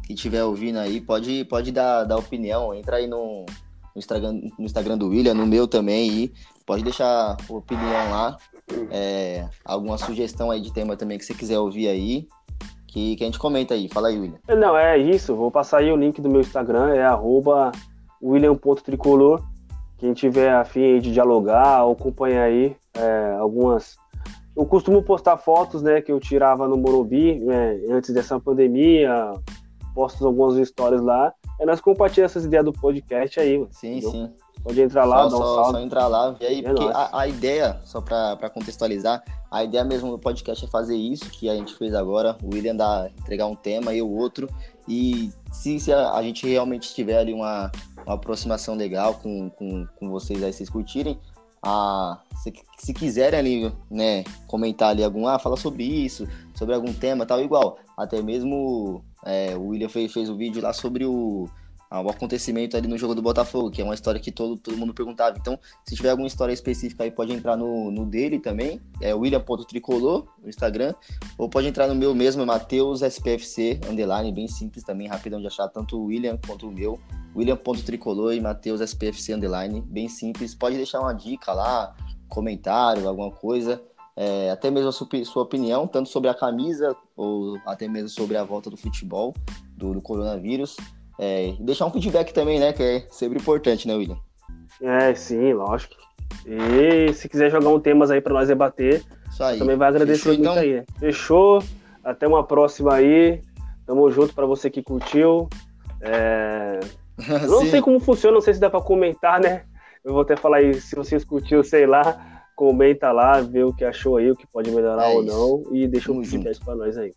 que tiver ouvindo aí, pode, pode dar, dar opinião. Entra aí no, no, Instagram, no Instagram do William, no meu também, e pode deixar opinião lá. É, alguma sugestão aí de tema também que você quiser ouvir aí. Que, que a gente comenta aí. Fala aí, William. Não, é isso. Vou passar aí o link do meu Instagram, é arroba william.tricolor. Quem tiver afim de dialogar ou acompanhar aí é, algumas. Eu costumo postar fotos, né, que eu tirava no Morumbi né, antes dessa pandemia, posto algumas histórias lá. É nós compartilhamos essas ideias do podcast aí, mano. Sim, entendeu? sim. Pode entrar lá, só, dar um só, salve. só entrar lá. E aí, É porque a, a ideia, só para contextualizar, a ideia mesmo do podcast é fazer isso que a gente fez agora. O William dá, entregar um tema e o outro. E se, se a, a gente realmente tiver ali uma, uma aproximação legal com, com, com vocês aí, vocês curtirem, a, se, se quiserem ali, né, comentar ali algum, ah, fala sobre isso, sobre algum tema tal, igual. Até mesmo é, o William fez, fez o vídeo lá sobre o, o acontecimento ali no jogo do Botafogo, que é uma história que todo, todo mundo perguntava. Então, se tiver alguma história específica aí, pode entrar no, no dele também, é william.tricolor no Instagram, ou pode entrar no meu mesmo, Matheus SPFC, underline, bem simples também, rapidão de achar, tanto o William quanto o meu, william.tricolor e Matheus SPFC, underline, bem simples. Pode deixar uma dica lá, comentário, alguma coisa, é, até mesmo a sua, sua opinião, tanto sobre a camisa, ou até mesmo sobre a volta do futebol, do, do coronavírus. É, deixar um feedback também, né? Que é sempre importante, né, William? É, sim, lógico. E se quiser jogar um temas aí pra nós debater, também vai agradecer Fechou, muito então? aí. Fechou? Até uma próxima aí. Tamo junto pra você que curtiu. É, não sei como funciona, não sei se dá pra comentar, né? Eu vou até falar aí, se vocês curtiu, sei lá, comenta lá, vê o que achou aí, o que pode melhorar É ou não, e deixa um feedback pra nós aí.